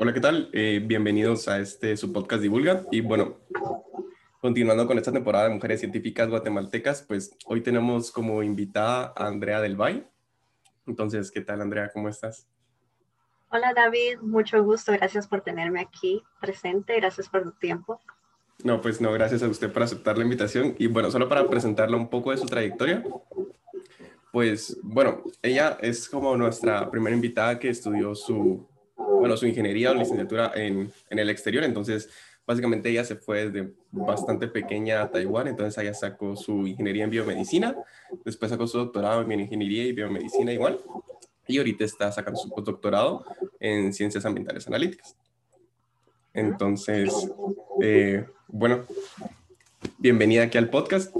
Hola, ¿qué tal? Eh, bienvenidos a este su podcast Divulga. Y bueno, continuando con esta temporada de Mujeres Científicas Guatemaltecas, pues hoy tenemos como invitada a Andrea Del Valle. Entonces, ¿qué tal, Andrea? ¿Cómo estás? Hola, David. Mucho gusto. Gracias por tenerme aquí presente. Gracias por tu tiempo. No, pues no, gracias a usted por aceptar la invitación. Y bueno, solo para presentarle un poco de su trayectoria, pues bueno, ella es como nuestra primera invitada que estudió su bueno, su ingeniería o licenciatura en, en el exterior. Entonces, básicamente ella se fue desde bastante pequeña a Taiwán, entonces ella sacó su ingeniería en biomedicina, después sacó su doctorado en ingeniería y biomedicina igual, y ahorita está sacando su postdoctorado en ciencias ambientales analíticas. Entonces, eh, bueno, bienvenida aquí al podcast.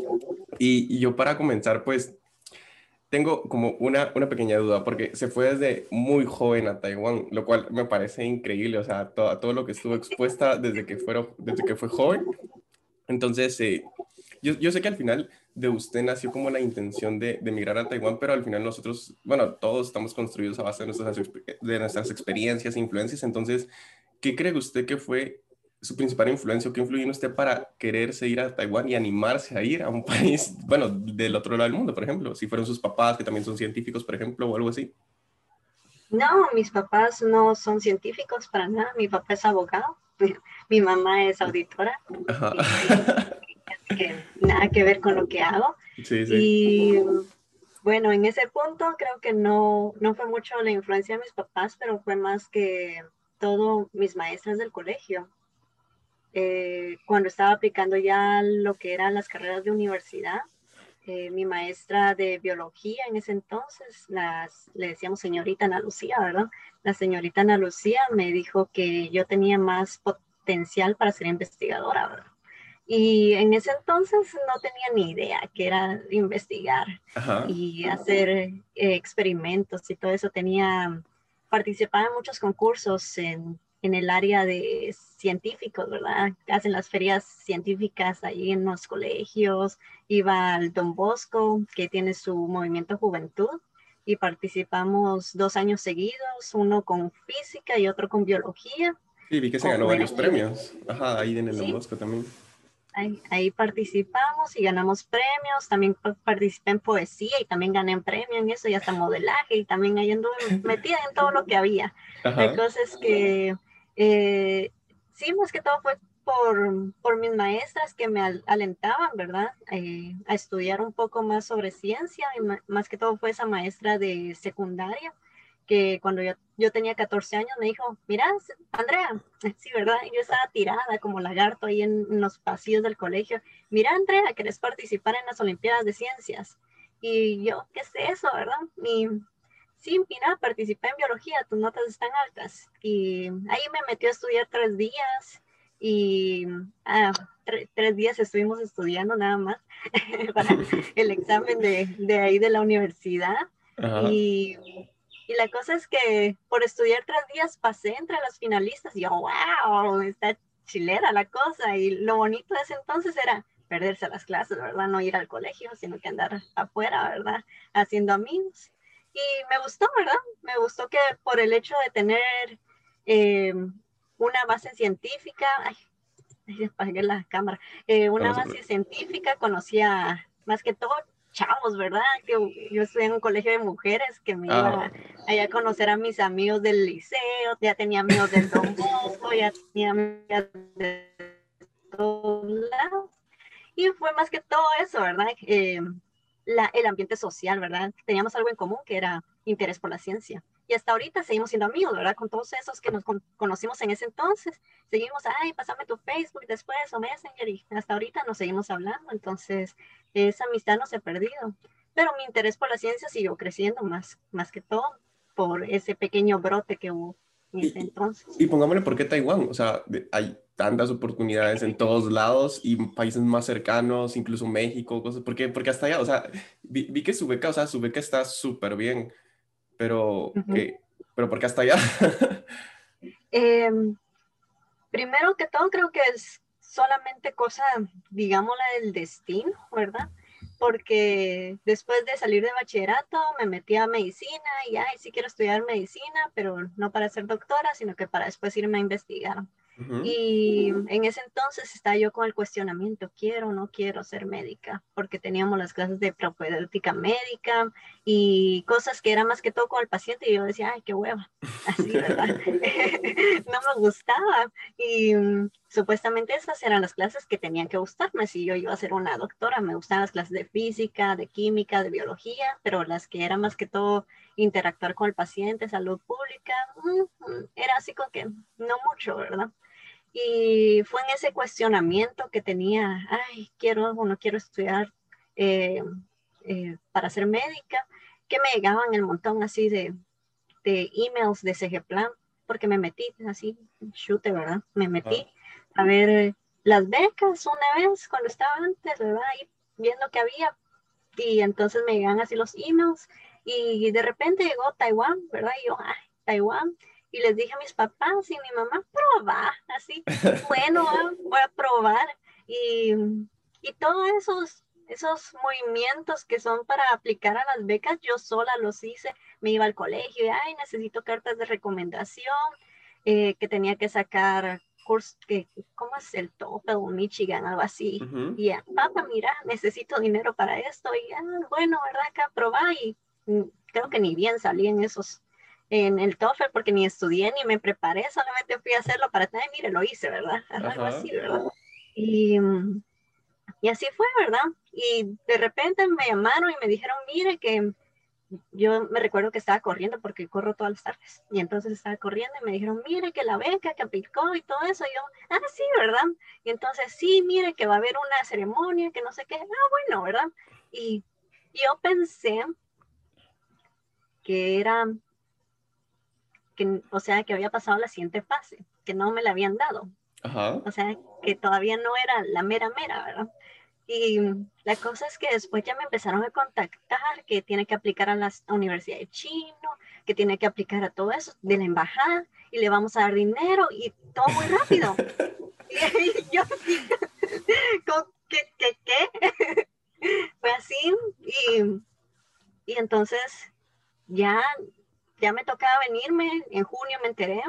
Y, y, yo para comenzar, pues tengo como una, una pequeña duda, porque se fue desde muy joven a Taiwán, lo cual me parece increíble, o sea, todo, todo lo que estuvo expuesta desde que, fueron, desde que fue joven. Entonces, eh, yo, yo, sé que al final de usted nació como la intención de, de emigrar a Taiwán, pero al final nosotros, bueno, todos estamos construidos a base de nuestras, de nuestras experiencias e influencias. Entonces, ¿qué cree usted que fue su principal influencia o qué influyó en usted para quererse ir a Taiwán y animarse a ir a un país, bueno, del otro lado del mundo, por ejemplo? Si fueron sus papás, que también son científicos, por ejemplo, o algo así. No, mis papás no son científicos para nada. Mi papá es abogado, mi mamá es auditora. Ajá. que nada que ver con lo que hago. Sí, sí. Y bueno, en ese punto creo que no, no fue mucho la influencia de mis papás, pero fue más que todo mis maestras del colegio eh, cuando estaba aplicando ya lo que eran las carreras de universidad, eh, mi maestra de biología en ese entonces, las, le decíamos señorita Ana Lucía, ¿verdad? La señorita Ana Lucía me dijo que yo tenía más potencial para ser investigadora, ¿verdad? Y en ese entonces no tenía ni idea que era investigar y hacer eh, experimentos y todo eso. Tenía, participaba en muchos concursos en en el área de científicos, ¿verdad? Hacen las ferias científicas ahí en los colegios. Iba al Don Bosco, que tiene su movimiento juventud, y participamos dos años seguidos, uno con física y otro con biología. Sí, vi que se ganó varios premios. Ajá, ahí en el Don Bosco también. Ahí, ahí, participamos y ganamos premios. También participé en poesía y también gané un premio en eso y hasta modelaje y también ahí anduve metida en todo lo que había. La cosa es que eh, sí, más que todo fue por, por mis maestras que me alentaban, ¿verdad? Eh, a estudiar un poco más sobre ciencia y más que todo fue esa maestra de secundaria que cuando yo, yo tenía 14 años me dijo, mira, Andrea, sí, ¿verdad? Yo estaba tirada como lagarto ahí en, los pasillos del colegio. Mira, Andrea, ¿querés participar en las Olimpiadas de Ciencias? Y yo, ¿qué es eso, verdad? Y sí, mira, participé en biología, tus notas están altas. Y ahí me metió a estudiar tres días y ah, tres días estuvimos estudiando nada más para el examen de, de, ahí de la universidad. Y, y, la cosa es que por estudiar tres días pasé entre las finalistas y yo, wow, está chilera la cosa. Y lo bonito de ese entonces era perderse las clases, ¿verdad? No ir al colegio, sino que andar afuera, ¿verdad? Haciendo amigos. Y me gustó, ¿verdad? Me gustó que por el hecho de tener eh, una base científica, ay, apagué la cámara, eh, una base científica, conocía más que todo chavos, ¿verdad? Que yo estudié en un colegio de mujeres que me iba ah. a, conocer a mis amigos del liceo, ya tenía amigos del Don Bosco, ya tenía amigos de todos lados. Y fue más que todo eso, ¿verdad? Eh, el ambiente social, ¿verdad? Teníamos algo en común que era interés por la ciencia. Y hasta ahorita seguimos siendo amigos, ¿verdad? Con todos esos que nos conocimos en ese entonces. Seguimos, ay, pásame tu Facebook después o Messenger y hasta ahorita nos seguimos hablando. Entonces, esa amistad no se ha perdido. Pero mi interés por la ciencia siguió creciendo más, más que todo por ese pequeño brote que hubo entonces. Y, y pongámosle, ¿por qué Taiwán? O sea, hay tantas oportunidades en todos lados y países más cercanos, incluso México, cosas, porque, porque hasta allá, o sea, vi, que su beca, o sea, su beca está súper bien, pero, pero ¿por qué hasta allá? Em, primero que todo, creo que es solamente cosa, digámosla, del destino, ¿verdad? Porque después de salir de bachillerato me metí a medicina y ay, sí quiero estudiar medicina, pero no para ser doctora, sino que para después irme a investigar. Y en ese entonces estaba yo con el cuestionamiento, quiero o no quiero ser médica, porque teníamos las clases de propedéutica médica y cosas que eran más que todo con el paciente y yo decía, ay, qué hueva, así, ¿verdad? no me gustaba y mm, supuestamente esas eran las clases que tenían que gustarme si yo iba a ser una doctora, me gustaban las clases de física, de química, de biología, pero las que eran más que todo interactuar con el paciente, salud pública, era así como que no mucho, ¿verdad? Y fue en ese cuestionamiento que tenía, ay, quiero o no quiero estudiar eh, eh, para ser médica, que me llegaban el montón así de, de emails de CG Plan, porque me metí así, chute, ¿verdad? Me metí a ver las becas una vez cuando estaba antes, ¿verdad? Ahí viendo que había. Y entonces me llegan así los emails y de repente llegó Taiwán, ¿verdad? Y yo, ay, Taiwán y les dije a mis papás y mi mamá, prueba, así, bueno, voy a probar. Y, y todos esos, esos movimientos que son para aplicar a las becas, yo sola los hice. Me iba al colegio y, ay, necesito cartas de recomendación, eh, que tenía que sacar curso, que, ¿cómo es el TOEFL Michigan, algo así? Y, papá, mira, necesito dinero para esto. Y, ah, bueno, ¿verdad? Acá probá y mm, creo que ni bien salí en esos en el TOEFL porque ni estudié ni me preparé, solamente fui a hacerlo para tener, mire, lo hice, ¿verdad? Algo así, ¿verdad? Y, y así fue, ¿verdad? Y de repente me llamaron y me dijeron, mire, que yo me recuerdo que estaba corriendo porque corro todas las tardes y entonces estaba corriendo y me dijeron, mire que la beca que aplicó y todo eso, y yo, ah, sí, ¿verdad? Y entonces, sí, mire que va a haber una ceremonia, que no sé qué, ah, bueno, ¿verdad? Y yo pensé que era o sea, que había pasado la siguiente fase, que no me la habían dado. O sea, que todavía no era la mera mera, ¿verdad? Y la cosa es que después ya me empezaron a contactar que tiene que aplicar a la Universidad de Chino, que tiene que aplicar a todo eso de la embajada y le vamos a dar dinero y todo muy rápido. y, yo, ¿qué, qué, qué? Fue así y, y entonces ya ya me tocaba venirme, en junio me enteré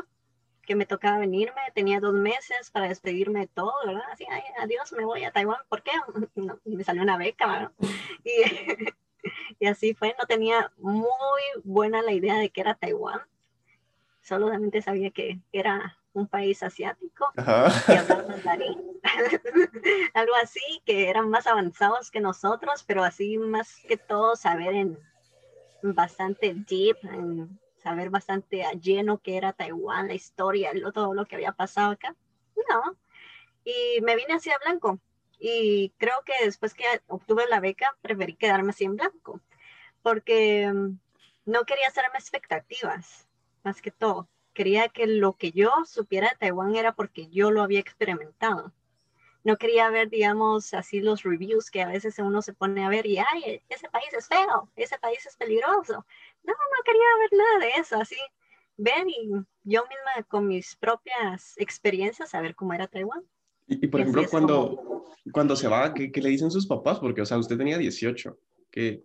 que me tocaba venirme, tenía dos meses para despedirme de todo, ¿verdad? Así, ay, adiós, me voy a Taiwán, ¿por qué? me salió una beca, ¿verdad? Y, y, así fue, no tenía muy buena la idea de que era Taiwán, solamente sabía que era un país asiático y hablar mandarín, algo así, que eran más avanzados que nosotros, pero así más que todo saber en bastante deep, en saber bastante lleno que era Taiwán, la historia, todo lo que había pasado acá. No. Y me vine así a blanco. Y creo que después que obtuve la beca, preferí quedarme así en blanco, porque mm, no quería hacerme expectativas, más que todo. Quería que lo que yo supiera de Taiwán era porque yo lo había experimentado no quería ver, digamos, así los reviews que a veces uno se pone a ver y, ay, ese país es feo, ese país es peligroso. No, no quería ver nada de eso, así ver y yo misma con mis propias experiencias a ver cómo era Taiwán. Y, por ejemplo, cuando, cuando se va, ¿qué, ¿qué, le dicen sus papás? Porque, o sea, usted tenía 18, que,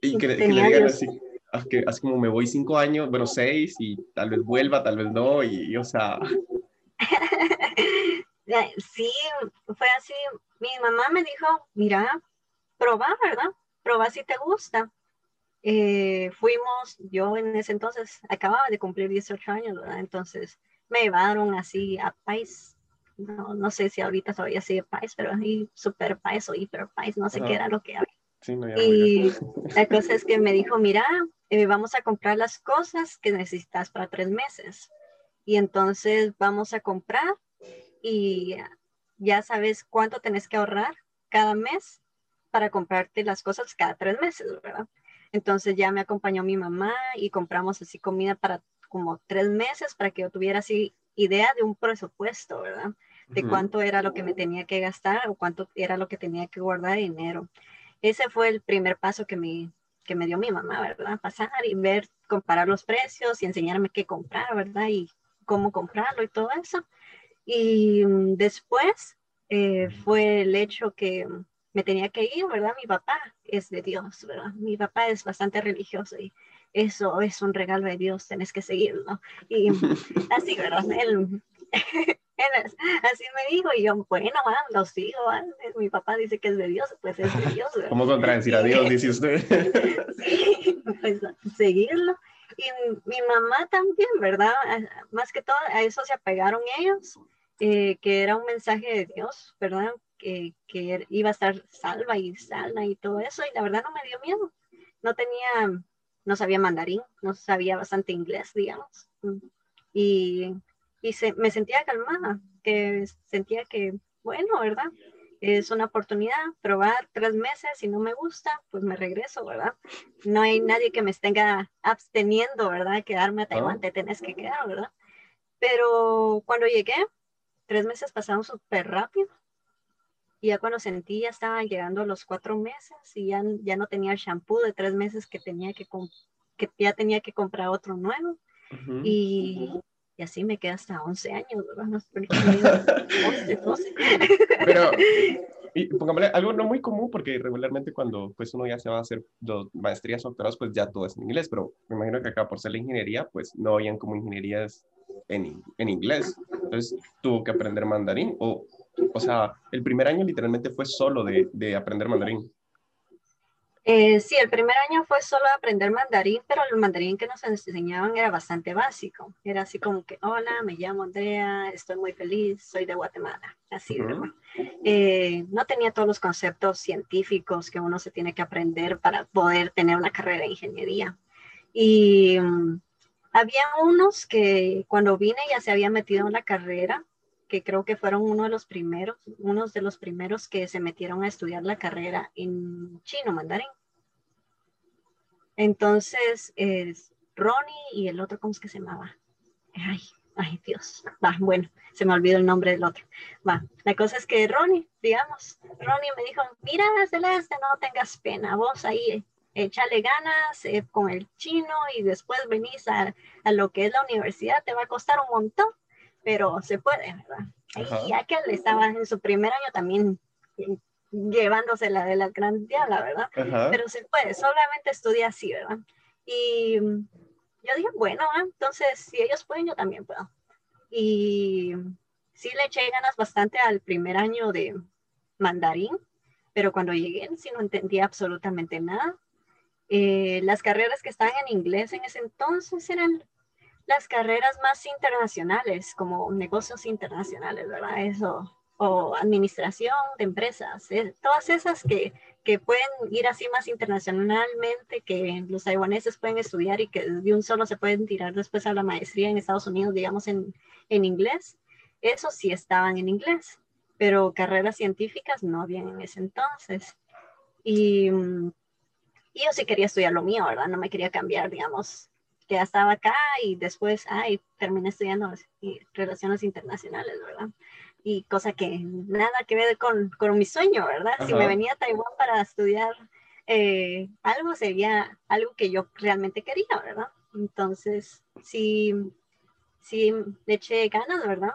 y que, que le digan así, que, así como me voy cinco años, bueno, seis, y tal vez vuelva, tal vez no, y, y o sea... Sí, fue así. Mi mamá me dijo, mira, probá, ¿verdad? Probá si te gusta. Eh, fuimos, yo en ese entonces acababa de cumplir 18 años, ¿verdad? Entonces me llevaron así a país. No, no sé si ahorita todavía sigue país, pero ahí super país o hiper país, no sé qué era lo que había. y la cosa es que me dijo, mira, eh, vamos a comprar las cosas que necesitas para tres meses. Y entonces vamos a comprar y ya sabes cuánto tenés que ahorrar cada mes para comprarte las cosas cada tres meses, ¿verdad? Entonces ya me acompañó mi mamá y compramos así comida para como tres meses para que yo tuviera así idea de un presupuesto, ¿verdad? De cuánto era lo que me tenía que gastar o cuánto era lo que tenía que guardar dinero. Ese fue el primer paso que me, que me dio mi mamá, ¿verdad? Pasar y ver, comparar los precios y enseñarme qué comprar, ¿verdad? Y cómo comprarlo y todo eso. Y mm, después eh, fue el hecho que me tenía que ir, ¿verdad? Mi papá es de Dios, ¿verdad? Mi papá es bastante religioso y eso es un regalo de Dios, tenés que seguirlo. Y así, ¿verdad? Él, así me dijo y yo, bueno, lo sigo, mi papá dice que es de Dios, pues es de Dios. ¿verdad? ¿Cómo contradecir a Dios, dice usted? sí, pues seguirlo. Y mi mamá también, ¿verdad? Más que todo, a eso se apegaron ellos, eh, que era un mensaje de Dios, ¿verdad? Que, que, iba a estar salva y sana y todo eso, y la verdad no me dio miedo. No tenía, no sabía mandarín, no sabía bastante inglés, digamos. Y, y se, me sentía calmada, que sentía que, bueno, ¿verdad? es una oportunidad, probar tres meses, si no me gusta, pues me regreso, ¿verdad? No hay nadie que me esté absteniendo, ¿verdad? Quedarme a Taiwán, te tenés que quedar, ¿verdad? Pero cuando llegué, tres meses pasaron súper rápido. Y ya cuando sentí, ya estaban llegando los cuatro meses y ya, ya no tenía el shampoo de tres meses que tenía que, que ya tenía que comprar otro nuevo. Y y así me quedé hasta 11 años, ¿verdad? 11, 12. Pero, y pongámosle algo no muy común, porque regularmente cuando pues uno ya se va a hacer maestrías o doctorados, pues ya todo es en inglés, pero me imagino que acá por ser la ingeniería, pues no habían como ingenierías en, en inglés. Entonces tuvo que aprender mandarín, o, o sea, el primer año literalmente fue solo de, de aprender mandarín. Eh, sí, el primer año fue solo aprender mandarín, pero el mandarín que nos enseñaban era bastante básico. Era así como que, hola, me llamo Andrea, estoy muy feliz, soy de Guatemala. Así, eh, no tenía todos los conceptos científicos que uno se tiene que aprender para poder tener una carrera de ingeniería. Y mm, había unos que cuando vine ya se habían metido en la carrera que creo que fueron uno de los primeros, unos de los primeros que se metieron a estudiar la carrera en chino, mandarín. Entonces, es Ronnie y el otro, ¿cómo es que se llamaba? Ay, ay, Dios. Va, bueno, se me olvidó el nombre del otro. Va, la cosa es que Ronnie, digamos, Ronnie me dijo, mira, Celeste, no tengas pena, vos ahí échale ganas eh, con el chino y después venís a, a, lo que es la universidad, te va a costar un montón, pero se puede, ¿verdad? Y aquel estaba en su primer año también llevándose la de la gran diabla, ¿verdad? Pero se puede, solamente estudia así, ¿verdad? Y yo dije, bueno, entonces si ellos pueden, yo también puedo. Y sí le eché ganas bastante al primer año de mandarín, pero cuando llegué sí no entendía absolutamente nada. Eh, las carreras que estaban en inglés en ese entonces eran las carreras más internacionales, como negocios internacionales, ¿verdad? Eso, o administración de empresas, eh, todas esas que, que, pueden ir así más internacionalmente, que los taiwaneses pueden estudiar y que de un solo se pueden tirar después a la maestría en Estados Unidos, digamos, en, en inglés, eso sí estaban en inglés, pero carreras científicas no habían en ese entonces. Y, y yo sí quería estudiar lo mío, ¿verdad? No me quería cambiar, digamos, que ya estaba acá y después, ay, terminé estudiando relaciones internacionales, ¿verdad? Y cosa que nada que ver con, con mi sueño, ¿verdad? Si me venía a Taiwán para estudiar eh, algo, sería algo que yo realmente quería, ¿verdad? Entonces, sí, sí le eché ganas, ¿verdad?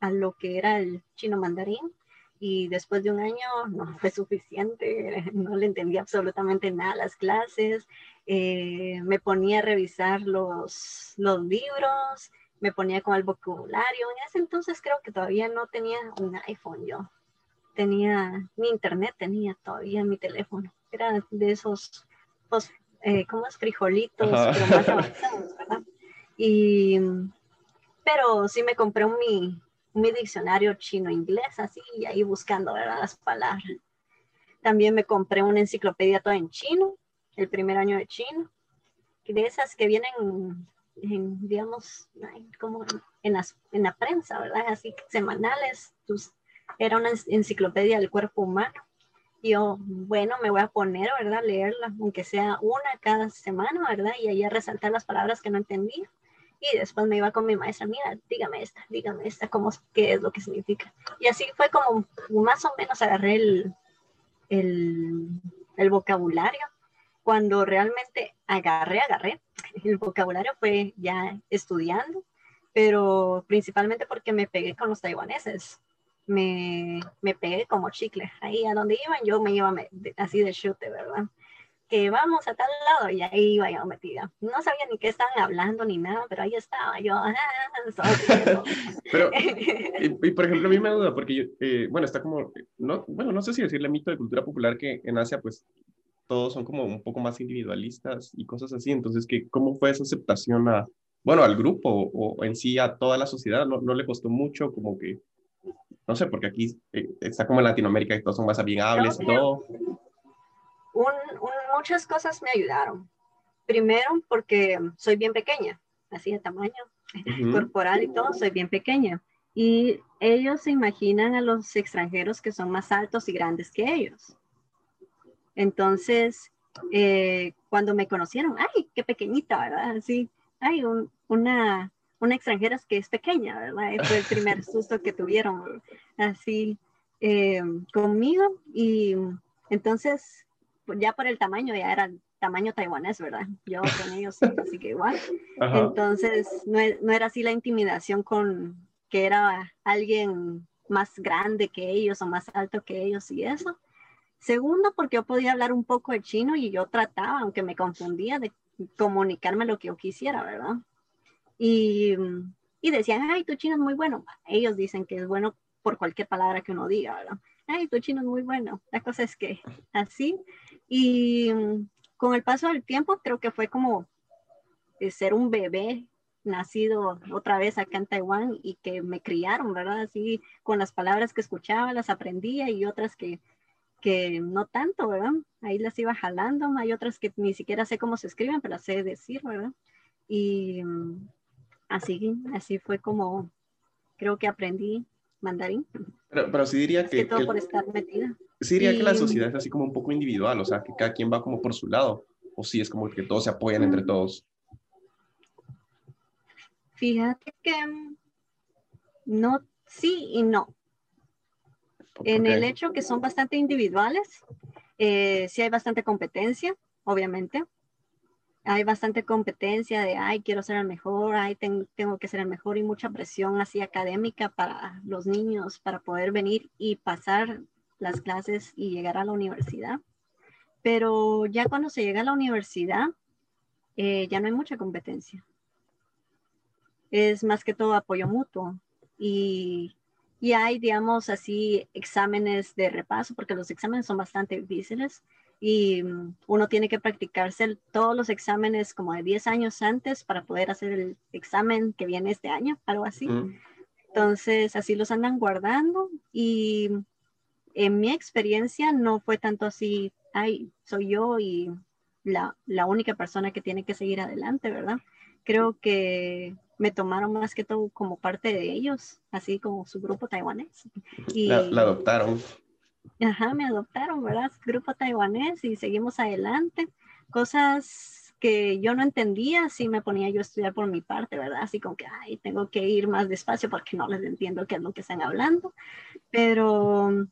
A lo que era el chino mandarín y después de un año no fue suficiente, no le entendía absolutamente nada a las clases, eh, me ponía a revisar los, los libros, me ponía con el vocabulario, en ese entonces creo que todavía no tenía un iPhone yo, tenía, ni internet tenía todavía mi teléfono, era de esos, pues, eh, como frijolitos, pero más avanzados, ¿verdad? Y, pero sí me compré mi, mi diccionario chino-inglés, así, y ahí buscando ¿verdad? las palabras. También me compré una enciclopedia toda en chino, el primer año de chino, de esas que vienen, en, digamos, como en, en la prensa, ¿verdad? Así semanales, pues, era una enciclopedia del cuerpo humano. Yo, bueno, me voy a poner, ¿verdad? Leerla, aunque sea una cada semana, ¿verdad? Y ahí a resaltar las palabras que no entendía. Y después me iba con mi maestra, mira, dígame esta, dígame esta, cómo, qué es lo que significa. Y así fue como más o menos agarré el, el, el vocabulario. Cuando realmente agarré, agarré, el vocabulario fue ya estudiando, pero principalmente porque me pegué con los taiwaneses. me, me pegué como chicle. Ahí a donde iban, yo me iba así de chute, ¿verdad? que vamos a tal lado y ahí iba yo metida. No sabía ni qué estaban hablando ni nada, pero ahí estaba yo. Ah, pero, y, por ejemplo, a mí me duda, porque yo, eh, bueno, está como, no, bueno, no sé si decirle mito de cultura popular que en Asia, pues todos son como un poco más individualistas y cosas así. Entonces, ¿qué, ¿cómo fue esa aceptación a, bueno, al grupo o en sí a toda la sociedad? ¿No, no le costó mucho como que, no sé, porque aquí eh, está como en Latinoamérica y todos son más amigables y todo? muchas cosas me ayudaron. Primero, porque soy bien pequeña, así de tamaño corporal y todo, soy bien pequeña. Y ellos se imaginan a los extranjeros que son más altos y grandes que ellos. Entonces, eh, cuando me conocieron, ay, qué pequeñita, ¿verdad? Así, ay, una, una extranjera que es pequeña, ¿verdad? Fue el primer susto que tuvieron así eh, conmigo. Y entonces ya por el tamaño, ya era tamaño taiwanés, ¿verdad? Yo con ellos, así que igual. Entonces, no, no, era así la intimidación con que era alguien más grande que ellos o más alto que ellos y eso. Segundo, porque yo podía hablar un poco de chino y yo trataba, aunque me confundía, de comunicarme lo que yo quisiera, ¿verdad? Y, y decían, ay, tu chino es muy bueno. Ellos dicen que es bueno por cualquier palabra que uno diga, ¿verdad? Ay, tu chino es muy bueno. La cosa es que así y con el paso del tiempo creo que fue como eh, ser un bebé nacido otra vez acá en Taiwán y que me criaron, ¿verdad? Así con las palabras que escuchaba, las aprendía y otras que, que no tanto, ¿verdad? Ahí las iba jalando, hay otras que ni siquiera sé cómo se escriben, pero las sé decir, ¿verdad? Y mm, así, así fue como creo que aprendí mandarín. Pero, pero sí diría que... que todo por estar metida. Sí diría que la sociedad es así como un poco individual, o sea, que cada quien va como por su lado, o sí es como que todos se apoyan entre mm. todos. Fíjate que no, sí y no. En el hecho que son bastante individuales, eh, sí hay bastante competencia, obviamente. Hay bastante competencia de, ay, quiero ser el mejor, ay, tengo que ser el mejor y mucha presión así académica para los niños para poder venir y pasar las clases y llegar a la universidad. Pero ya cuando se llega a la universidad, eh, ya no hay mucha competencia. Es más que todo apoyo mutuo. Y, y hay, digamos, así exámenes de repaso, porque los exámenes son bastante difíciles y mm, uno tiene que practicarse todos los exámenes como de 10 años antes para poder hacer el examen que viene este año, algo así. Entonces, así los andan guardando y en mi experiencia no fue tanto así, ay, soy yo y la, la, única persona que tiene que seguir adelante, ¿verdad? Creo que me tomaron más que todo como parte de ellos, así como su grupo taiwanés. Y, la, adoptaron. Ajá, me adoptaron, ¿verdad? Grupo taiwanés y seguimos adelante. Cosas que yo no entendía, sí me ponía yo a estudiar por mi parte, ¿verdad? Así como que, ay, tengo que ir más despacio porque no les entiendo qué es lo que están hablando. Pero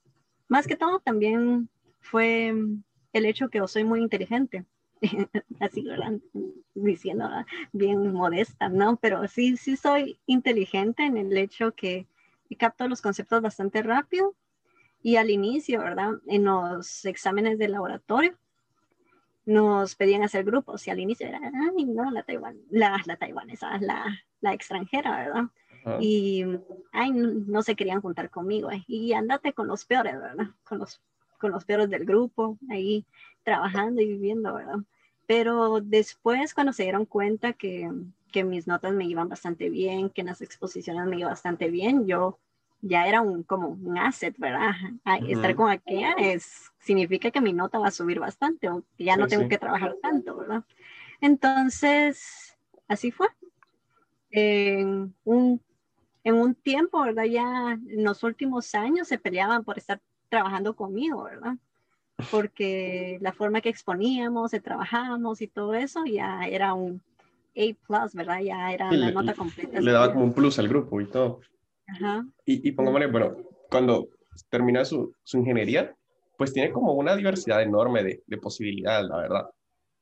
más que todo también fue el hecho que yo soy muy inteligente, así, ¿verdad? Diciendo bien modesta, ¿no? Pero sí, sí soy inteligente en el hecho que capto los conceptos bastante rápido y al inicio, ¿verdad? En los exámenes de laboratorio nos pedían hacer grupos y al inicio era, ay, no, la, Taiwan, la, la taiwanesa, la, la extranjera, ¿verdad? Y, ay, no, se querían juntar conmigo. Eh. Y andate con los peores, ¿verdad? Con los, con los peores del grupo, ahí trabajando y viviendo, ¿verdad? Pero después, cuando se dieron cuenta que, que mis notas me iban bastante bien, que en las exposiciones me iba bastante bien, yo ya era un, como un asset, ¿verdad? Estar con aquella es, significa que mi nota va a subir bastante, o que ya no tengo que trabajar tanto, ¿verdad? Entonces, así fue. En un en un tiempo, ¿verdad? Ya en los últimos años se peleaban por estar trabajando conmigo, ¿verdad? Porque la forma que exponíamos, que trabajábamos y todo eso ya era un A+, ¿verdad? Ya era la nota completa. Le daba como un plus al grupo y todo. Ajá. Y, y pongámosle, bueno, cuando termina su, su, ingeniería, pues tiene como una diversidad enorme de, de posibilidades, la verdad.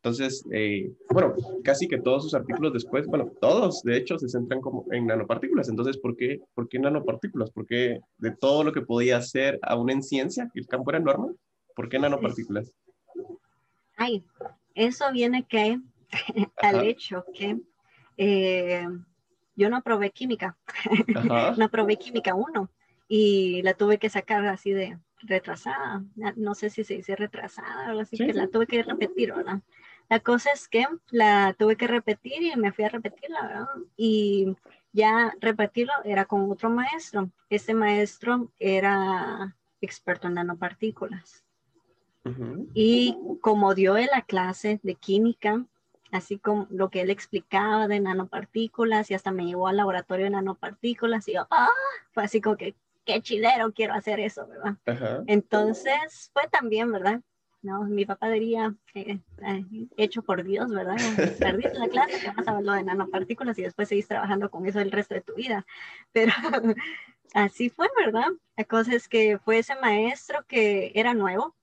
Entonces, eh, bueno, casi que todos sus artículos después, bueno, todos de hecho se centran como en nanopartículas. Entonces, ¿por qué, por qué nanopartículas? ¿Por qué de todo lo que podía hacer aún en ciencia, el campo era enorme, ¿por qué nanopartículas? Ay, eso viene que al hecho que eh, yo no probé química, no probé química 1 y la tuve que sacar así de retrasada, no sé si se dice retrasada o algo así, que la tuve que repetir, ¿verdad? La cosa es que la tuve que repetir y me fui a repetirla, ¿verdad? Y ya repetirlo era con otro maestro. Este maestro era experto en nanopartículas. Y como dio la clase de química, así como lo que él explicaba de nanopartículas y hasta me llevó al laboratorio de nanopartículas y yo, ah, fue así como que, qué chilero, quiero hacer eso, ¿verdad? Entonces fue también, ¿verdad? No, mi papá diría, eh, hecho por Dios, ¿verdad? Perdiste la clase, que vas a ver lo de nanopartículas y después seguís trabajando con eso el resto de tu vida. Pero así fue, ¿verdad? La cosa es que fue ese maestro que era nuevo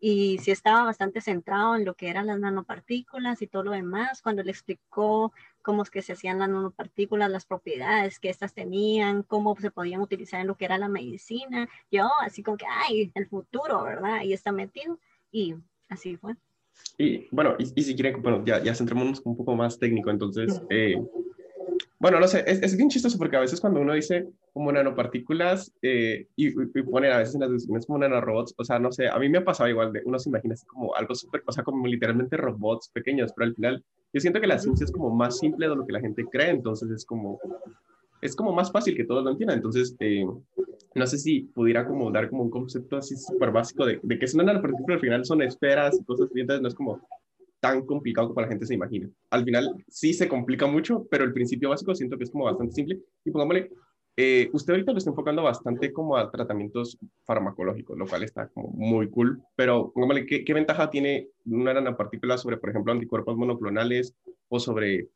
y sí estaba bastante centrado en lo que eran las nanopartículas y todo lo demás. Cuando le explicó cómo es que se hacían las nanopartículas, las propiedades que éstas tenían, cómo se podían utilizar en lo que era la medicina, yo así como que, ay, el futuro, ¿verdad? Ahí está metido y así fue. Y bueno, y, si quieren, bueno, ya, ya centrémonos un poco más técnico, entonces, eh, bueno, no sé, es, es, bien chistoso porque a veces cuando uno dice como nanopartículas eh, y, y, ponen a veces en las descripciones como nanorobots, o sea, no sé, a mí me ha pasado igual, de, uno se imagina así como algo súper, o sea, como literalmente robots pequeños, pero al final yo siento que la ciencia es como más simple de lo que la gente cree, entonces es como, es como más fácil que todos lo entiendan, entonces eh, no sé si pudiera como dar como un concepto así súper básico de, de que es una nanopartícula, al final son esferas y cosas así, entonces no es como tan complicado como la gente se imagina. Al final sí se complica mucho, pero el principio básico siento que es como bastante simple. Y pongámosle, eh, usted ahorita lo está enfocando bastante como a tratamientos farmacológicos, lo cual está como muy cool, pero pongámosle, ¿qué, qué ventaja tiene una nanopartícula sobre, por ejemplo, anticuerpos monoclonales o sobre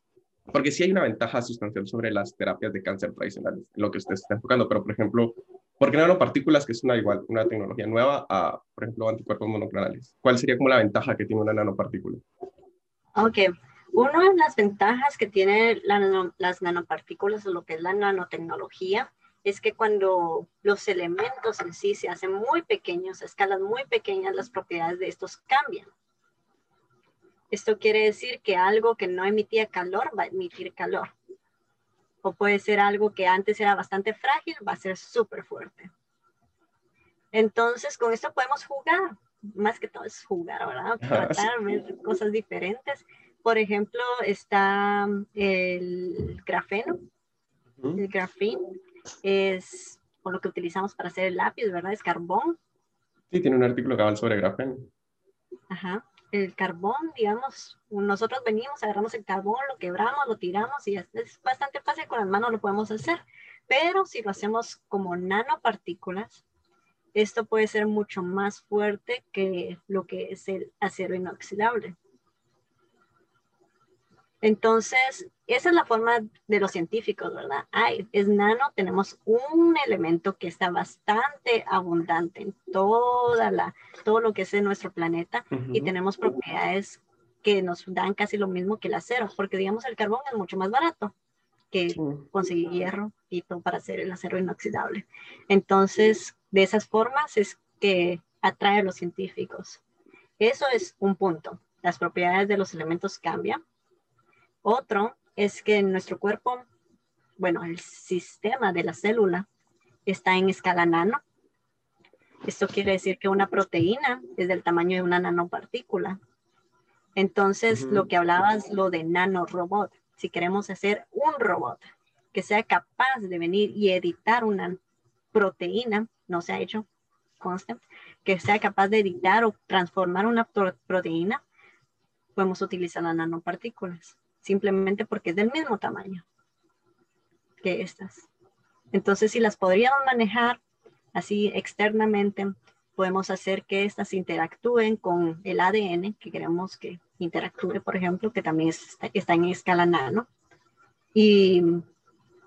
porque sí hay una ventaja sustancial sobre las terapias de cáncer tradicionales, en lo que usted está enfocando, pero por ejemplo, ¿por qué nanopartículas, que es una igual, una tecnología nueva, a, por ejemplo, anticuerpos monoclonales? ¿Cuál sería como la ventaja que tiene una nanopartícula? Ok, una de las ventajas que tienen las nanopartículas o lo que es la nanotecnología es que cuando los elementos en sí se hacen muy pequeños, a escalas muy pequeñas, las propiedades de estos cambian. Esto quiere decir que algo que no emitía calor va a emitir calor. O puede ser algo que antes era bastante frágil, va a ser súper fuerte. Entonces, con esto podemos jugar. Más que todo es jugar, ¿verdad? Tratar ver cosas diferentes. Por ejemplo, está el grafeno. El grafeno es por lo que utilizamos para hacer el lápiz, ¿verdad? Es carbón. Sí, tiene un artículo que habla sobre grafeno. Ajá el carbón, digamos, nosotros venimos, agarramos el carbón, lo quebramos, lo tiramos y es, bastante fácil, con las manos lo podemos hacer. Pero si lo hacemos como nanopartículas, esto puede ser mucho más fuerte que lo que es el acero inoxidable. Entonces, esa es la forma de los científicos, ¿verdad? Ay, es nano, tenemos un elemento que está bastante abundante en toda la, todo lo que es en nuestro planeta y tenemos propiedades que nos dan casi lo mismo que el acero, porque digamos el carbón es mucho más barato que conseguir hierro y todo para hacer el acero inoxidable. Entonces, de esas formas es que atrae a los científicos. Eso es un punto. Las propiedades de los elementos cambian otro es que en nuestro cuerpo, bueno, el sistema de la célula está en escala nano. Esto quiere decir que una proteína es del tamaño de una nanopartícula. Entonces, lo que hablabas, lo de nanorobot, si queremos hacer un robot que sea capaz de venir y editar una proteína, no se ha hecho, consta, que sea capaz de editar o transformar una proteína, podemos utilizar las nanopartículas simplemente porque es del mismo tamaño que estas. Entonces, si las podríamos manejar así externamente, podemos hacer que estas interactúen con el ADN que queremos que interactúe, por ejemplo, que también está, está en escala nano. Y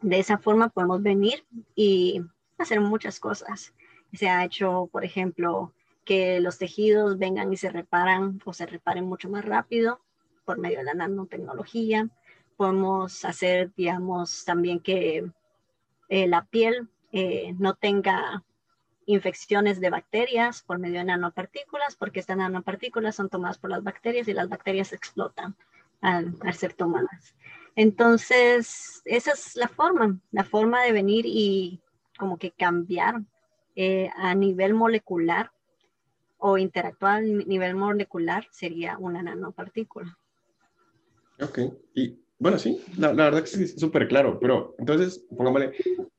de esa forma podemos venir y hacer muchas cosas. Se ha hecho, por ejemplo, que los tejidos vengan y se reparan o se reparen mucho más rápido por medio de la nanotecnología. Podemos hacer, digamos, también que eh, la piel eh, no tenga infecciones de bacterias por medio de nanopartículas, porque estas nanopartículas son tomadas por las bacterias y las bacterias explotan al, ser tomadas. Entonces, esa es la forma, la forma de venir y como que cambiar eh, a nivel molecular o interactuar a nivel molecular sería una nanopartícula. Ok, y bueno, sí, la, la verdad que es súper claro, pero entonces, pongámosle,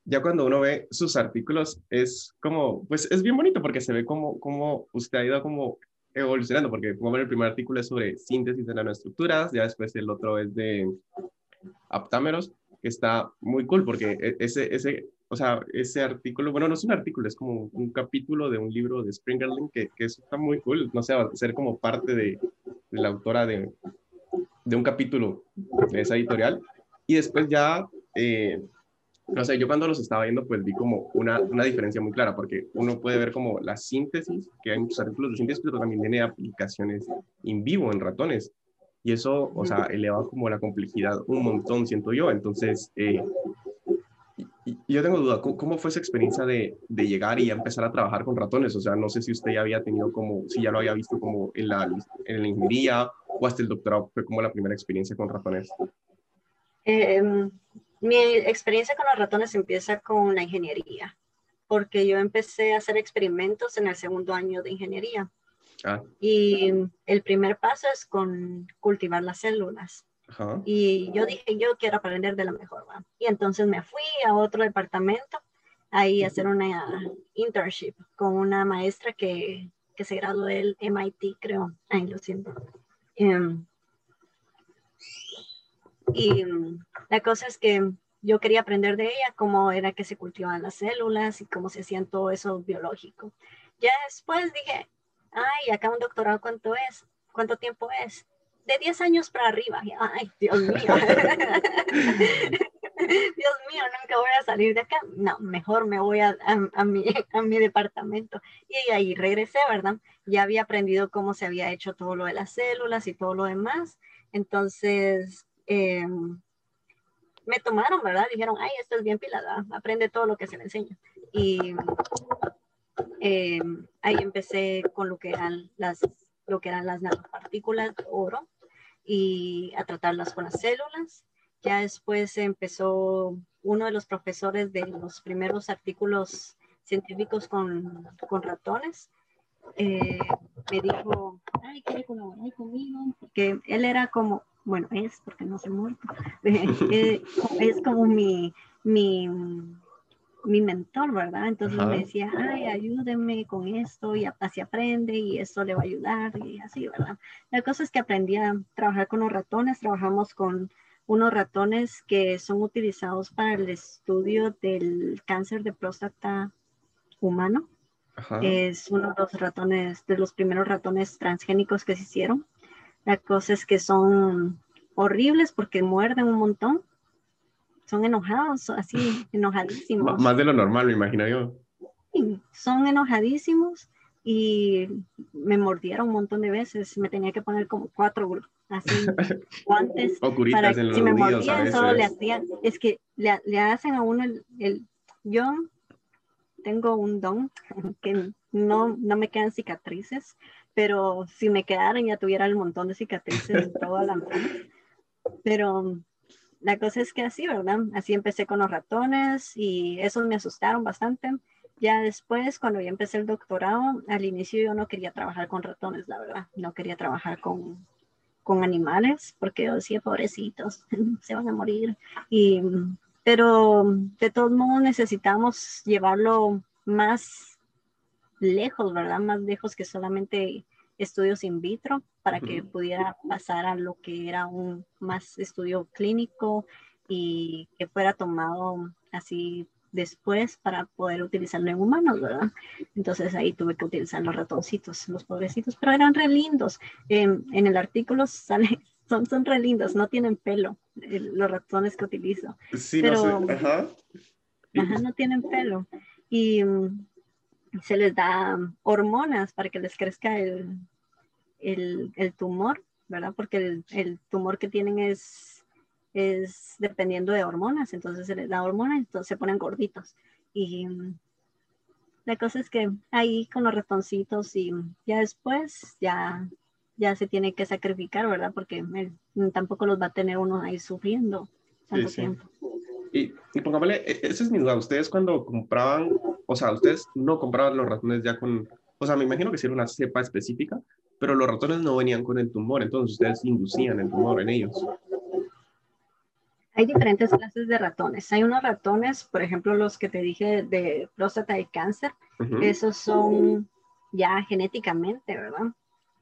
ya cuando uno ve sus artículos, es como, pues es bien bonito porque se ve como, como usted ha ido como evolucionando, porque como el primer artículo es sobre síntesis de nanoestructuras, ya después el otro es de aptámeros, que está muy cool porque e, ese, ese, o sea, ese artículo, bueno, no es un artículo, es como un capítulo de un libro de Springerling que, que eso está muy cool, no sé, ser como parte de, de la autora de, de un capítulo de esa editorial. Y después ya, eh, no sé, yo cuando los estaba viendo, pues vi como una, una diferencia muy clara, porque uno puede ver como la síntesis, que hay muchos artículos de síntesis, pero también tiene aplicaciones in vivo en ratones. Y eso, o sea, eleva como la complejidad un montón, siento yo. Entonces, eh, yo tengo duda, ¿cómo fue esa experiencia de, de, llegar y empezar a trabajar con ratones? O sea, no sé si usted ya había tenido como, si ya lo había visto como en la, en la ingeniería o hasta el doctorado, fue como la primera experiencia con ratones. Em, mi experiencia con los ratones empieza con la ingeniería, porque yo empecé a hacer experimentos en el segundo año de ingeniería. Ah. Y el primer paso es con cultivar las células. Y yo dije, yo quiero aprender de la mejor. Y entonces me fui a otro departamento ahí a hacer una internship con una maestra que, que se graduó del MIT, creo. Ay, lo siento. Em, y la cosa es que yo quería aprender de ella cómo era que se cultivaban las células y cómo se hacían todo eso biológico. Ya después dije, ay, acá un doctorado, ¿cuánto es? ¿Cuánto tiempo es? de 10 años para arriba. Ay, Dios mío. Dios mío, nunca voy a salir de acá. No, mejor me voy a, mi, departamento. Y ahí regresé, ¿verdad? Ya había aprendido cómo se había hecho todo lo de las células y todo lo demás. Entonces, em, me tomaron, ¿verdad? Dijeron, ay, esto es bien pilada, aprende todo lo que se le enseña. Y em, ahí empecé con lo que eran las lo que eran las nanopartículas oro y a tratarlas con las células. Ya después empezó uno de los profesores de los primeros artículos científicos con, con ratones. Eh, me dijo, ay, quiere colaborar conmigo, porque él era como, bueno, es porque no se muerto, eh, es como mi, mi mi mentor, ¿verdad? Entonces me decía, ay, ayúdenme con esto y así aprende y esto le va a ayudar y así, ¿verdad? La cosa es que aprendí a trabajar con los ratones, trabajamos con unos ratones que son utilizados para el estudio del cáncer de próstata humano. Es uno de los ratones, de los primeros ratones transgénicos que se hicieron. La cosa es que son horribles porque muerden un montón son enojados, así, enojadísimos. más de lo normal, me imagino yo. Sí, son enojadísimos y me mordieron un montón de veces. Me tenía que poner como cuatro así guantes para que si me mordían solo le hacían. Es que le, le hacen a uno el, el, Yo tengo un don que no, no me quedan cicatrices, pero si me quedaran ya tuviera el montón de cicatrices toda la mano. Pero la cosa es que así, ¿verdad? Así empecé con los ratones y esos me asustaron bastante. Ya después, cuando ya empecé el doctorado, al inicio yo no quería trabajar con ratones, la verdad. No quería trabajar con, con animales porque yo decía, pobrecitos, se van a morir. Y, pero de todos modos necesitamos llevarlo más lejos, ¿verdad? Más lejos que solamente estudios in vitro para que pudiera pasar a lo que era un más estudio clínico y que fuera tomado así después para poder utilizarlo en humanos, ¿verdad? Entonces ahí tuve que utilizar los ratoncitos, los pobrecitos, pero eran re lindos. en el artículo sale, son, son re lindos, no tienen pelo los ratones que utilizo. Sí, pero, no sé. Ajá. Ajá, no tienen pelo. Y se les da hormonas para que les crezca el, el, el tumor, ¿verdad? Porque el, el, tumor que tienen es, es dependiendo de hormonas, entonces se les da hormonas, entonces se ponen gorditos. Y la cosa es que ahí con los ratoncitos y ya después ya, ya se tiene que sacrificar, ¿verdad? Porque tampoco los va a tener uno ahí sufriendo tanto tiempo. Y, y pongámosle, e, esa es mi duda, ustedes cuando compraban, o sea, ustedes no compraban los ratones ya con, o sea, me imagino que si era una cepa específica, pero los ratones no venían con el tumor, entonces ustedes inducían el tumor en ellos. Hay diferentes clases de ratones. Hay unos ratones, por ejemplo, los que te dije de próstata y cáncer, esos son ya genéticamente, ¿verdad?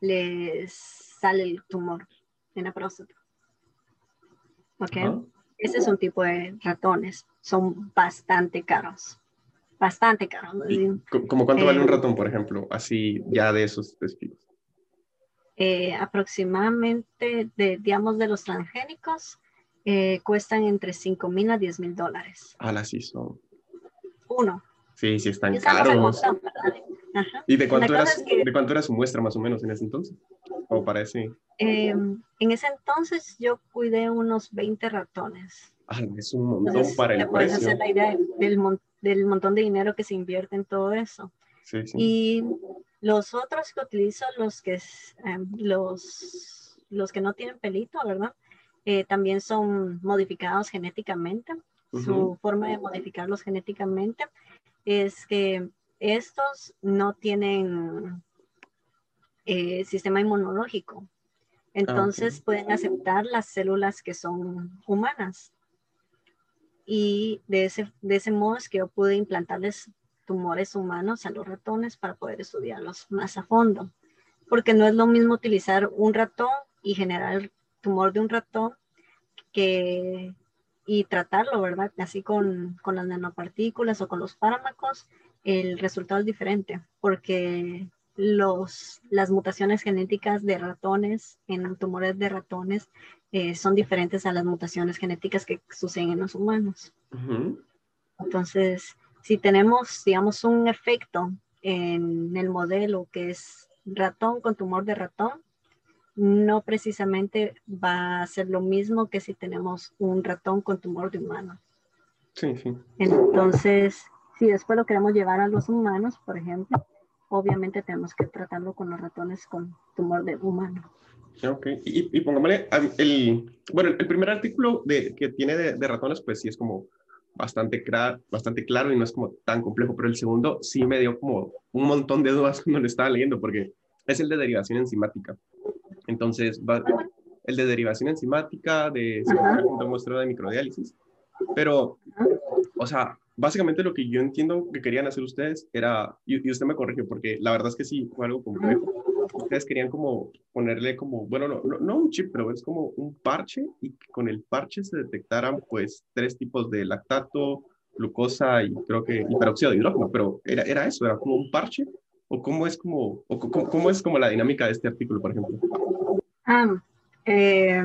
Les sale el tumor en la próstata. ¿Ok? Ese es un tipo de ratones. Son bastante caros. Bastante caros. ¿Cómo cuánto vale un eh, ratón, por ejemplo? Así ya de esos específicos. Eh, aproximadamente, de, digamos, de los transgénicos, eh, cuestan entre 5 mil a 10 mil dólares. Ah, sí son. Uno. Sí, sí, están caros. ¿Y de cuánto, era, de cuánto era su muestra más o menos en ese entonces? ¿O parece? Em, en ese entonces yo cuidé unos 20 ratones. Ah, es un montón para el precio. hacer la idea del, del, montón de dinero que se invierte en todo eso. Sí, sí. Y los otros que utilizo, los que, em, los, los que no tienen pelito, ¿verdad? Eh, también son modificados genéticamente. Su forma de modificarlos genéticamente es que estos no tienen eh, sistema inmunológico. Entonces pueden aceptar las células que son humanas. Y de ese, de ese modo es que yo pude implantarles tumores humanos a los ratones para poder estudiarlos más a fondo. Porque no es lo mismo utilizar un ratón y generar tumor de un ratón que, y tratarlo, ¿verdad? Así con, con las nanopartículas o con los fármacos, el resultado es diferente porque los, las mutaciones genéticas de ratones en tumores de ratones eh, son diferentes a las mutaciones genéticas que suceden en los humanos. Entonces, si tenemos, digamos, un efecto en el modelo que es ratón con tumor de ratón, no precisamente va a ser lo mismo que si tenemos un ratón con tumor de humano. Sí, sí. Entonces, si después lo queremos llevar a los humanos, por ejemplo, obviamente tenemos que tratarlo con los ratones con tumor de humano. Ok, y, y pongámosle, el, bueno, el primer artículo de, que tiene de, ratones, pues sí es como bastante, bastante claro y no es como tan complejo, pero el segundo sí me dio como un montón de dudas cuando lo estaba leyendo, porque es el de derivación enzimática. Entonces, va, el de derivación enzimática, de muestra de microdiálisis. Pero, o sea, básicamente lo que yo entiendo que querían hacer ustedes era, y, usted me corrige, porque la verdad es que sí, fue algo complejo. Ustedes querían como ponerle como, bueno, no, no, un chip, pero es como un parche y con el parche se detectaran pues tres tipos de lactato, glucosa y creo que y peróxido de hidrógeno, pero era, era eso, era como un parche o cómo es como, o cómo, es como la dinámica de este artículo, por ejemplo. Ah, eh,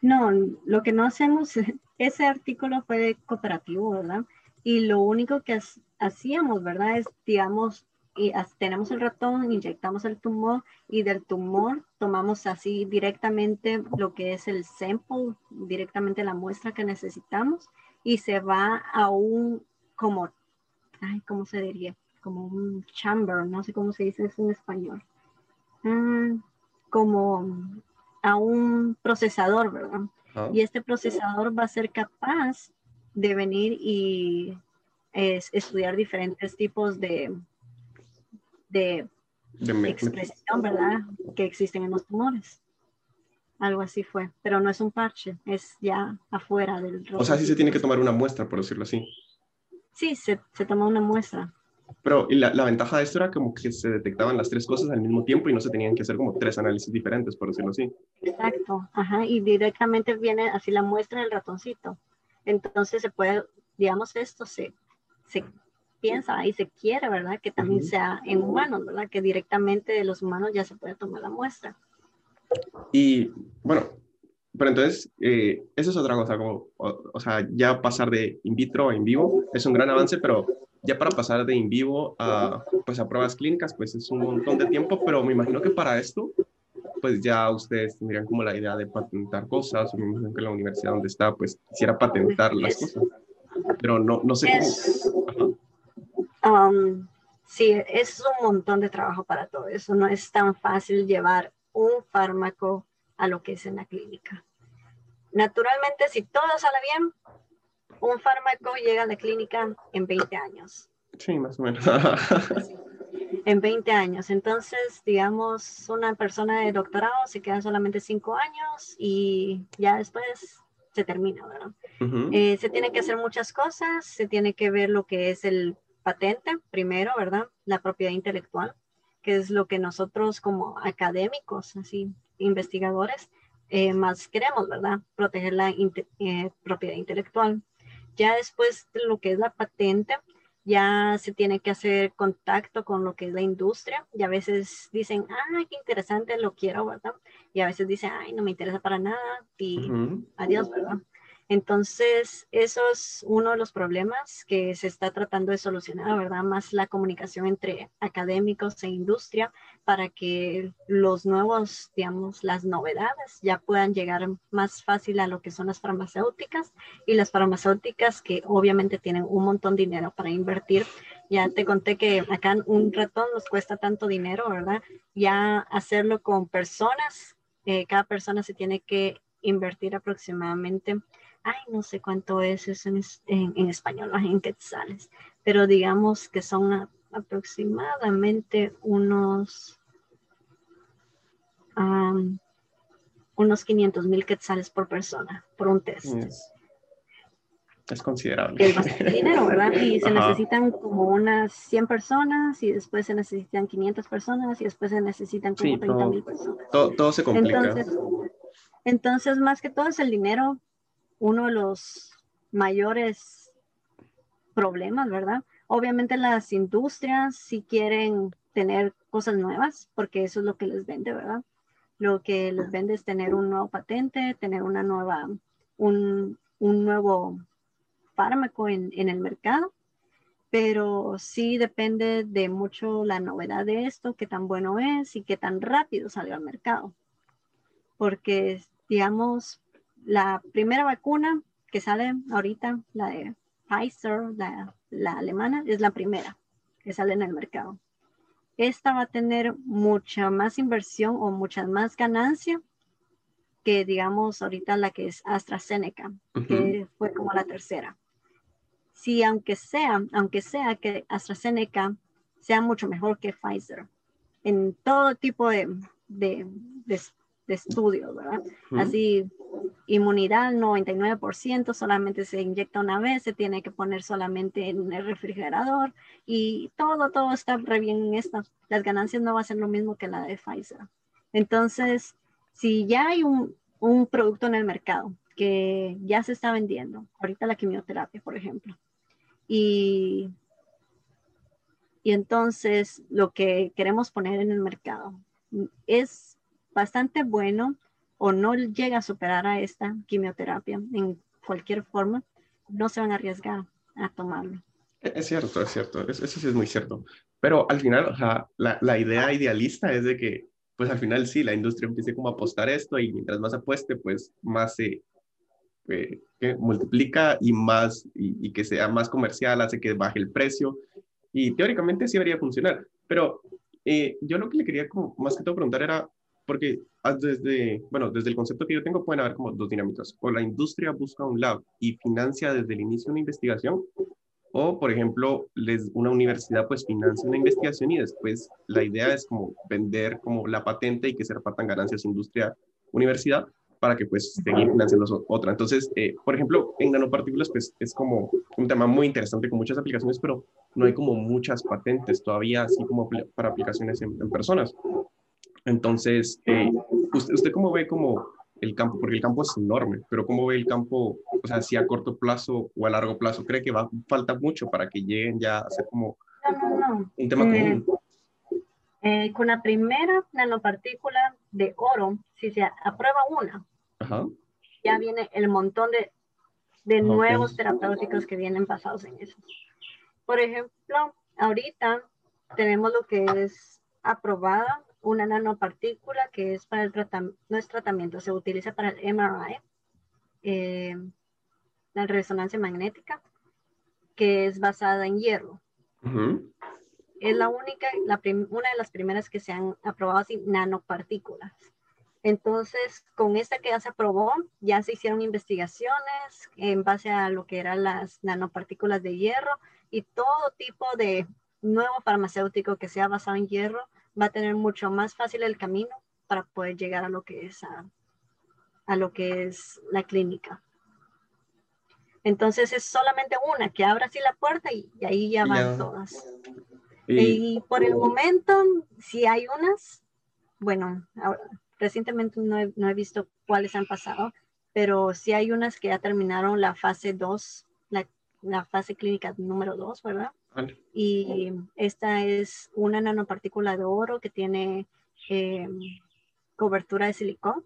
no, lo que no hacemos, ese artículo fue cooperativo, ¿verdad? Y lo único que hacíamos, ¿verdad? Es, digamos, y tenemos el ratón, inyectamos el tumor y del tumor tomamos así directamente lo que es el sample, directamente la muestra que necesitamos y se va a un como, ay, ¿cómo se diría? Como un chamber, no sé cómo se dice eso en español, mm, como a un procesador, ¿verdad? Ah. Y este procesador va a ser capaz de venir y estudiar diferentes tipos de, de, expresión, ¿verdad? Que existen en los tumores. Algo así fue, pero no es un parche, es ya afuera del... O sea, sí se tiene que tomar una muestra, por decirlo así. Sí, se, se toma una muestra. Pero la, la, ventaja de esto era como que se detectaban las tres cosas al mismo tiempo y no se tenían que hacer como tres análisis diferentes, por decirlo así. Exacto, ajá, y directamente viene así la muestra del ratoncito. Entonces se puede, digamos, esto se, se piensa y se quiere, ¿verdad? Que también sea en humanos, ¿verdad? Que directamente de los humanos ya se puede tomar la muestra. Y bueno, pero entonces, eh, eso es otra cosa, como, o, o, sea, ya pasar de in vitro a in vivo es un gran avance, pero ya para pasar de in vivo a, pues, a pruebas clínicas, pues es un montón de tiempo, pero me imagino que para esto, pues ya ustedes tendrían como la idea de patentar cosas, o me imagino que la universidad donde está, pues quisiera patentar las cosas, pero no, no sé cómo. Um, sí, es un montón de trabajo para todo eso, no es tan fácil llevar un fármaco a lo que es en la clínica. Naturalmente, si todo sale bien, un fármaco llega a la clínica en 20 años. Sí, más o menos. En 20 años. Entonces, digamos, una persona de doctorado se queda solamente 5 años y ya después se termina, ¿verdad? Eh, se tiene que hacer muchas cosas, se tiene que ver lo que es el patente primero, ¿verdad? La propiedad intelectual, que es lo que nosotros como académicos, así, investigadores, eh, más queremos, ¿verdad? Proteger la eh, propiedad intelectual. Ya después de lo que es la patente, ya se tiene que hacer contacto con lo que es la industria y a veces dicen, ah, qué interesante, lo quiero, ¿verdad? Y a veces dicen, ay, no me interesa para nada y adiós, ¿verdad? Entonces, eso es uno de los problemas que se está tratando de solucionar, ¿verdad? Más la comunicación entre académicos e industria para que los nuevos, digamos, las novedades ya puedan llegar más fácil a lo que son las farmacéuticas y las farmacéuticas que obviamente tienen un montón de dinero para invertir. Ya te conté que acá un ratón nos cuesta tanto dinero, ¿verdad? Ya hacerlo con personas, eh, cada persona se tiene que invertir aproximadamente ay, no sé cuánto es eso en, en, español, en quetzales, pero digamos que son aproximadamente unos, unos 500 mil quetzales por persona, por un test. Es, considerable. Es bastante dinero, ¿verdad? Y se necesitan como unas 100 personas y después se necesitan 500 personas y después se necesitan como 30 mil personas. Todo, todo, se complica. Entonces, entonces, más que todo es el dinero uno de los mayores problemas, ¿verdad? Obviamente las industrias si quieren tener cosas nuevas, porque eso es lo que les vende, ¿verdad? Lo que les vende es tener un nuevo patente, tener una nueva, un, nuevo fármaco en, en el mercado, pero sí depende de mucho la novedad de esto, qué tan bueno es y qué tan rápido salió al mercado. Porque, digamos, la primera vacuna que sale ahorita, la de Pfizer, la, alemana, es la primera que sale en el mercado. Esta va a tener mucha más inversión o mucha más ganancia que, digamos, ahorita la que es AstraZeneca, que fue como la tercera. Sí, aunque sea, aunque sea que AstraZeneca sea mucho mejor que Pfizer en todo tipo de, de, de estudios, ¿verdad? Así, inmunidad 99%, solamente se inyecta una vez, se tiene que poner solamente en el refrigerador y todo, todo está re bien en esto. Las ganancias no van a ser lo mismo que la de Pfizer. Entonces, si ya hay un, un producto en el mercado que ya se está vendiendo, ahorita la quimioterapia, por ejemplo, y, y entonces lo que queremos poner en el mercado es bastante bueno o no llega a superar a esta quimioterapia en cualquier forma, no se van a arriesgar a tomarlo. E-, es cierto, es cierto, eso sí es muy cierto. Pero al final, o sea, la, la, idea idealista es de que, pues al final sí, la industria empiece como a apostar esto y mientras más apueste, pues más se eh, multiplica y más, y, y, que sea más comercial, hace que baje el precio. Y teóricamente sí debería funcionar. Pero eh, yo lo que le quería como más que todo preguntar era, porque ah, desde, bueno, desde el concepto que yo tengo pueden haber como dos dinámicas. O la industria busca un lab y financia desde el inicio una investigación, o, por ejemplo, les, una universidad pues financia una investigación y después la idea es como vender como la patente y que se repartan ganancias industria-universidad para que pues estén financiando otra. Entonces, eh, por ejemplo, en nanopartículas pues es como un tema muy interesante con muchas aplicaciones, pero no hay como muchas patentes todavía así como para aplicaciones en personas. Entonces, eh, usted, ¿usted cómo ve como el campo? Porque el campo es enorme, pero ¿cómo ve el campo, o sea, si a corto plazo o a largo plazo cree que va falta mucho para que lleguen ya a ser como un tema común? Eh, eh, con la primera nanopartícula de oro, si se aprueba una, ya viene el montón de, de nuevos terapéuticos que vienen basados en eso. por ejemplo, ahorita tenemos lo que es aprobada una nanopartícula que es para el tratamiento, no es tratamiento, se utiliza para el MRI, eh, la resonancia magnética, que es basada en hierro. Es la única, la una de las primeras que se han aprobado así, nanopartículas. Entonces, con esta que ya se aprobó, ya se hicieron investigaciones en base a lo que eran las nanopartículas de hierro y todo tipo de nuevo farmacéutico que sea basado en hierro va a tener mucho más fácil el camino para poder llegar a lo que es, a, lo que es la clínica. Entonces es solamente una que abra así la puerta y, ahí ya van todas. Y, por el momento, si hay unas, bueno, recientemente no he, no he, visto cuáles han pasado, pero sí hay unas que ya terminaron la fase 2, la, la fase clínica número 2, ¿verdad? Y esta es una nanopartícula de oro que tiene eh, cobertura de silicón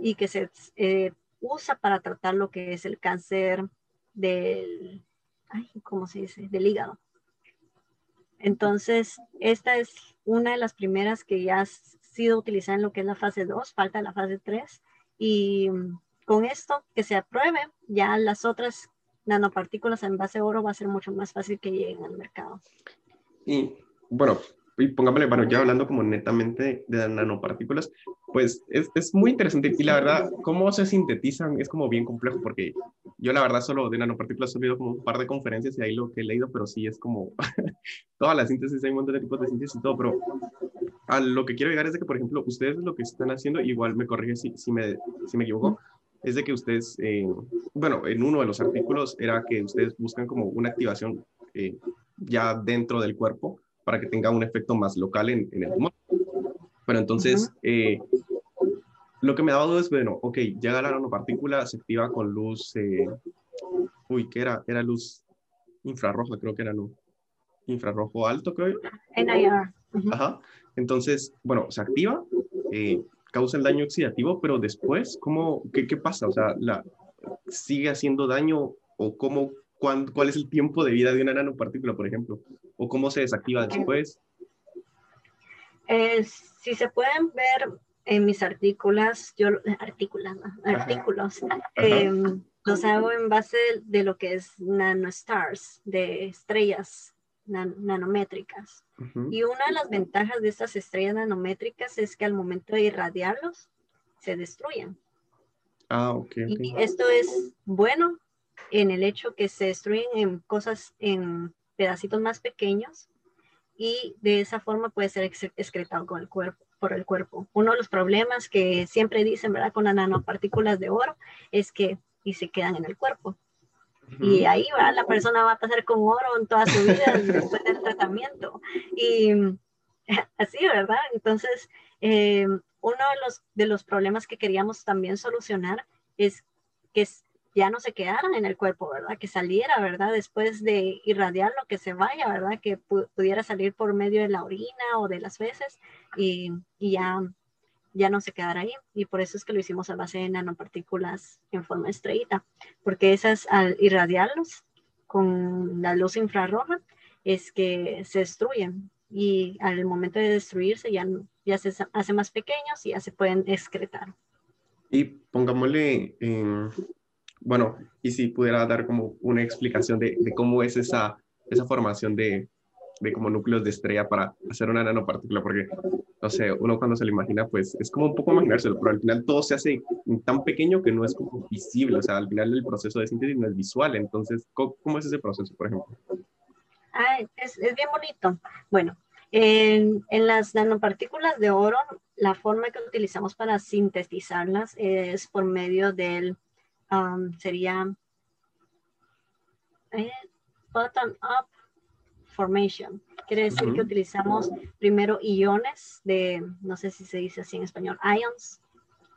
y que se eh, usa para tratar lo que es el cáncer del, ay, ¿cómo se dice? Del hígado. Entonces, esta es una de las primeras que ya ha sido utilizada en lo que es la fase 2, falta la fase 3. Y con esto que se apruebe, ya las otras nanopartículas en base de oro va a ser mucho más fácil que lleguen al mercado. Y bueno, y pongámosle, bueno, ya hablando como netamente de, nanopartículas, pues es, es, muy interesante y la verdad, cómo se sintetizan es como bien complejo porque yo la verdad solo de nanopartículas he oído como un par de conferencias y ahí lo que he leído, pero sí es como toda la síntesis, hay un montón de tipos de síntesis y todo, pero a lo que quiero llegar es de que, por ejemplo, ustedes lo que están haciendo, igual me corrige si, si, me, si me equivoco, es de que ustedes, eh, bueno, en uno de los artículos era que ustedes buscan como una activación eh, ya dentro del cuerpo para que tenga un efecto más local en, el tumor. Pero entonces, eh, lo que me ha dado es, bueno, ok, llega la nanopartícula, se activa con luz, uy, ¿qué era? Era luz infrarroja, creo que era, ¿no? Infrarrojo alto, creo. NIR. Ajá. Entonces, bueno, se activa, causa el daño oxidativo, pero después, ¿cómo, qué, qué pasa? O sea, la, ¿sigue haciendo daño o cómo, cuál, cuál es el tiempo de vida de una nanopartícula, por ejemplo? ¿O cómo se desactiva después? Eh, si se pueden ver en mis artículos, yo, artículos, artículos, em, los hago en base de lo que es nanostars, de estrellas nanométricas. Y una de las ventajas de estas estrellas nanométricas es que al momento de irradiarlos, se destruyen. Ah, ok. Y esto es bueno en el hecho que se destruyen en cosas, en pedacitos más pequeños y de esa forma puede ser excretado con el cuerpo, por el cuerpo. Uno de los problemas que siempre dicen, ¿verdad? Con las nanopartículas de oro es que y se quedan en el cuerpo. Y ahí va, la persona va a pasar con oro en toda su vida después del tratamiento. Y así, ¿verdad? Entonces, eh, uno de los, de los problemas que queríamos también solucionar es que ya no se quedaran en el cuerpo, ¿verdad? Que saliera, ¿verdad? Después de irradiarlo, que se vaya, ¿verdad? Que pudiera salir por medio de la orina o de las veces y, y ya ya no se quedará ahí. Y por eso es que lo hicimos a base de nanopartículas en forma estrellita, porque esas al irradiarlos con la luz infrarroja es que se destruyen y al momento de destruirse ya, ya se hace más pequeños y ya se pueden excretar. Y pongámosle, bueno, y si pudiera dar como una explicación de, de cómo es esa, esa formación de, como núcleos de estrella para hacer una nanopartícula, porque no sé, uno cuando se lo imagina, pues es como un poco imaginárselo, pero al final todo se hace tan pequeño que no es como visible, o sea, al final el proceso de síntesis no es visual, entonces, ¿cómo, es ese proceso, por ejemplo? Ah, es, bien bonito. Bueno, en, en, las nanopartículas de oro, la forma que utilizamos para sintetizarlas es por medio del, um, sería eh, button up formation. Quiere decir que utilizamos primero iones de, no sé si se dice así en español, ions,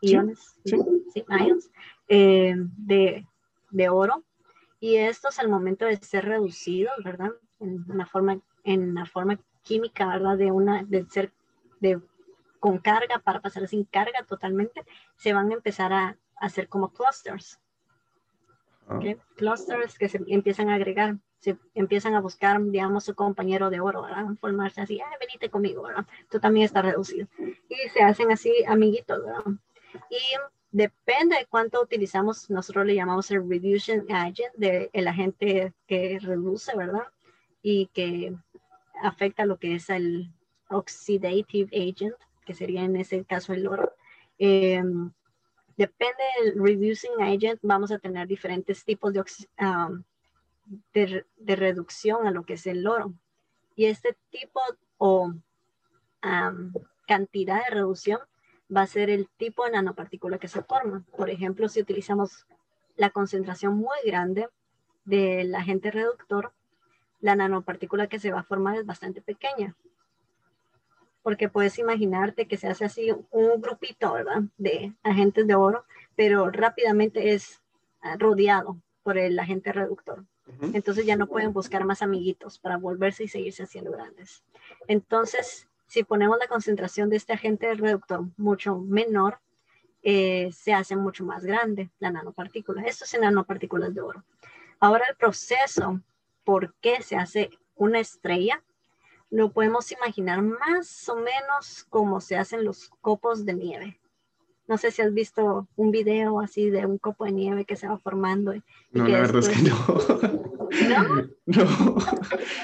iones, sí, ions, eh, de, de, oro. Y estos al momento de ser reducidos, ¿verdad? En una forma, en una forma química, ¿verdad? De una, de ser de, con carga para pasar sin carga totalmente, se van a empezar a, hacer como clusters. Clusters que se empiezan a agregar, se empiezan a buscar, digamos, su compañero de oro, ¿verdad? Formarse así, Ay, venite conmigo, ¿verdad? Tú también estás reducido. Y se hacen así amiguitos, ¿verdad? Y depende de cuánto utilizamos, nosotros le llamamos el reduction agent, de el agente que reduce, ¿verdad? Y que afecta lo que es el oxidative agent, que sería en ese caso el oro. Em, depende del reducing agent, vamos a tener diferentes tipos de, um, de, reducción a lo que es el oro. Y este tipo o um, cantidad de reducción va a ser el tipo de nanopartícula que se forma. Por ejemplo, si utilizamos la concentración muy grande del agente reductor, la nanopartícula que se va a formar es bastante pequeña. Porque puedes imaginarte que se hace así un grupito, ¿verdad? De agentes de oro, pero rápidamente es ah, rodeado por el agente reductor. Entonces ya no pueden buscar más amiguitos para volverse y seguirse haciendo grandes. Entonces, si ponemos la concentración de este agente reductor mucho menor, eh, se hace mucho más grande la nanopartícula. Esto es en nanopartículas de oro. Ahora el proceso, ¿por qué se hace una estrella? Lo podemos imaginar más o menos como se hacen los copos de nieve. No sé si has visto un video así de un copo de nieve que se va formando. no, la verdad es que no. ¿No? No.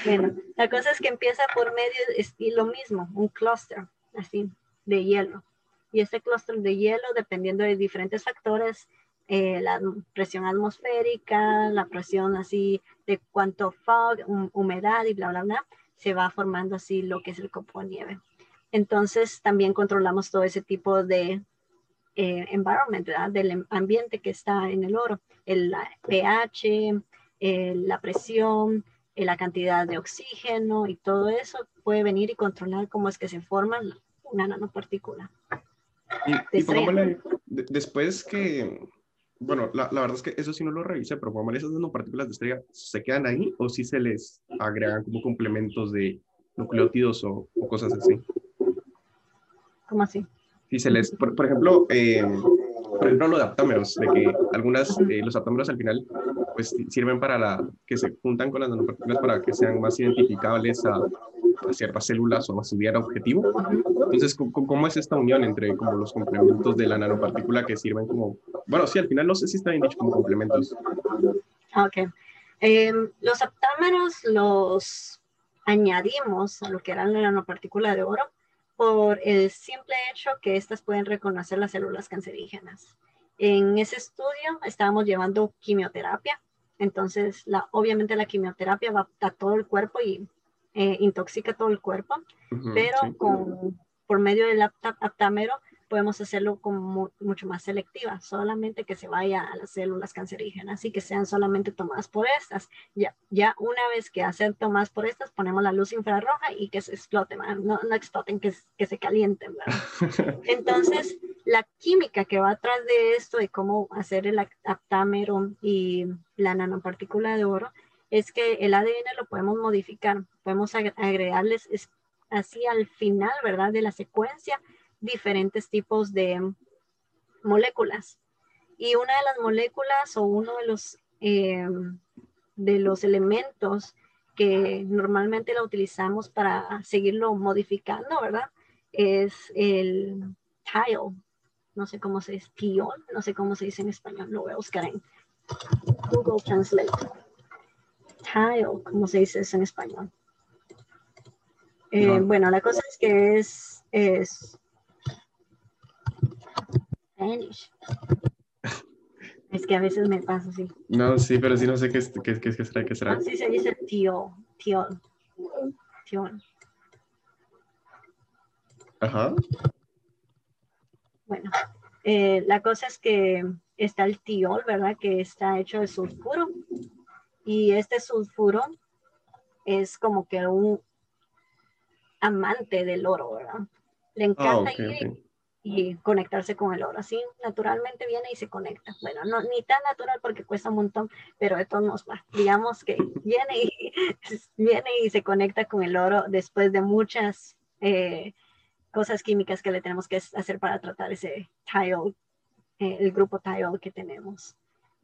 Bueno, la cosa es que empieza por medio y lo mismo, un clúster así de hielo. Y este clúster de hielo, dependiendo de diferentes factores, eh, la presión atmosférica, la presión así de cuánto fog, humedad y bla, bla, bla, se va formando así lo que es el copo de nieve. Entonces también controlamos todo ese tipo de eh, environment, del ambiente que está en el oro, el pH, eh, la presión, eh, la cantidad de oxígeno y todo eso puede venir y controlar cómo es que se forma una nanopartícula. Y, después que, bueno, la, la, verdad es que eso sí no lo revisé, pero como esas nanopartículas de estrella se quedan ahí o si se les agregan como complementos de nucleótidos o, cosas así. ¿Cómo así? Si se les, por, ejemplo, eh, por ejemplo, lo de aptámeros, de que algunas, eh, los aptámeros al final, pues sirven para la, que se juntan con las nanopartículas para que sean más identificables a, ciertas células o a su diario objetivo. Entonces, ¿cómo, es esta unión entre como los complementos de la nanopartícula que sirven como, bueno, sí, al final no sé si está bien dicho como complementos. Ok. Em, los aptámeros los añadimos a lo que era la nanopartícula de oro por el simple hecho que estas pueden reconocer las células cancerígenas. En ese estudio estábamos llevando quimioterapia, entonces la, obviamente la quimioterapia va a todo el cuerpo y eh, intoxica todo el cuerpo, pero con, por medio del aptámero podemos hacerlo como mucho más selectiva, solamente que se vaya a las células cancerígenas y que sean solamente tomadas por estas. Ya, ya una vez que hacen tomadas por estas, ponemos la luz infrarroja y que se exploten, no, no exploten, que, que se calienten. Entonces, la química que va atrás de esto, de cómo hacer el aptámero y la nanopartícula de oro, es que el ADN lo podemos modificar, podemos agregarles así al final, ¿verdad? De la secuencia diferentes tipos de moléculas. Y una de las moléculas o uno de los, eh, de los elementos que normalmente la utilizamos para seguirlo modificando, ¿verdad? Es el tile. No sé cómo se dice, tiol, no sé cómo se dice en español, lo voy a buscar en Google Translate. Tile, ¿cómo se dice eso en español? Eh, bueno, la cosa es que es, es es que a veces me pasa así. No, sí, pero sí no sé qué, qué, qué, qué será. Qué será. sí se dice tío, tío, tío. Ajá. Bueno, eh, la cosa es que está el tiol, ¿verdad? Que está hecho de sulfuro. Y este sulfuro es como que un amante del oro, ¿verdad? Le encanta ah, ir y conectarse con el oro. Así naturalmente viene y se conecta. Bueno, no, ni tan natural porque cuesta un montón, pero de todos modos, digamos que viene y, viene y se conecta con el oro después de muchas eh, cosas químicas que le tenemos que hacer para tratar ese tile, eh, el grupo tile que tenemos.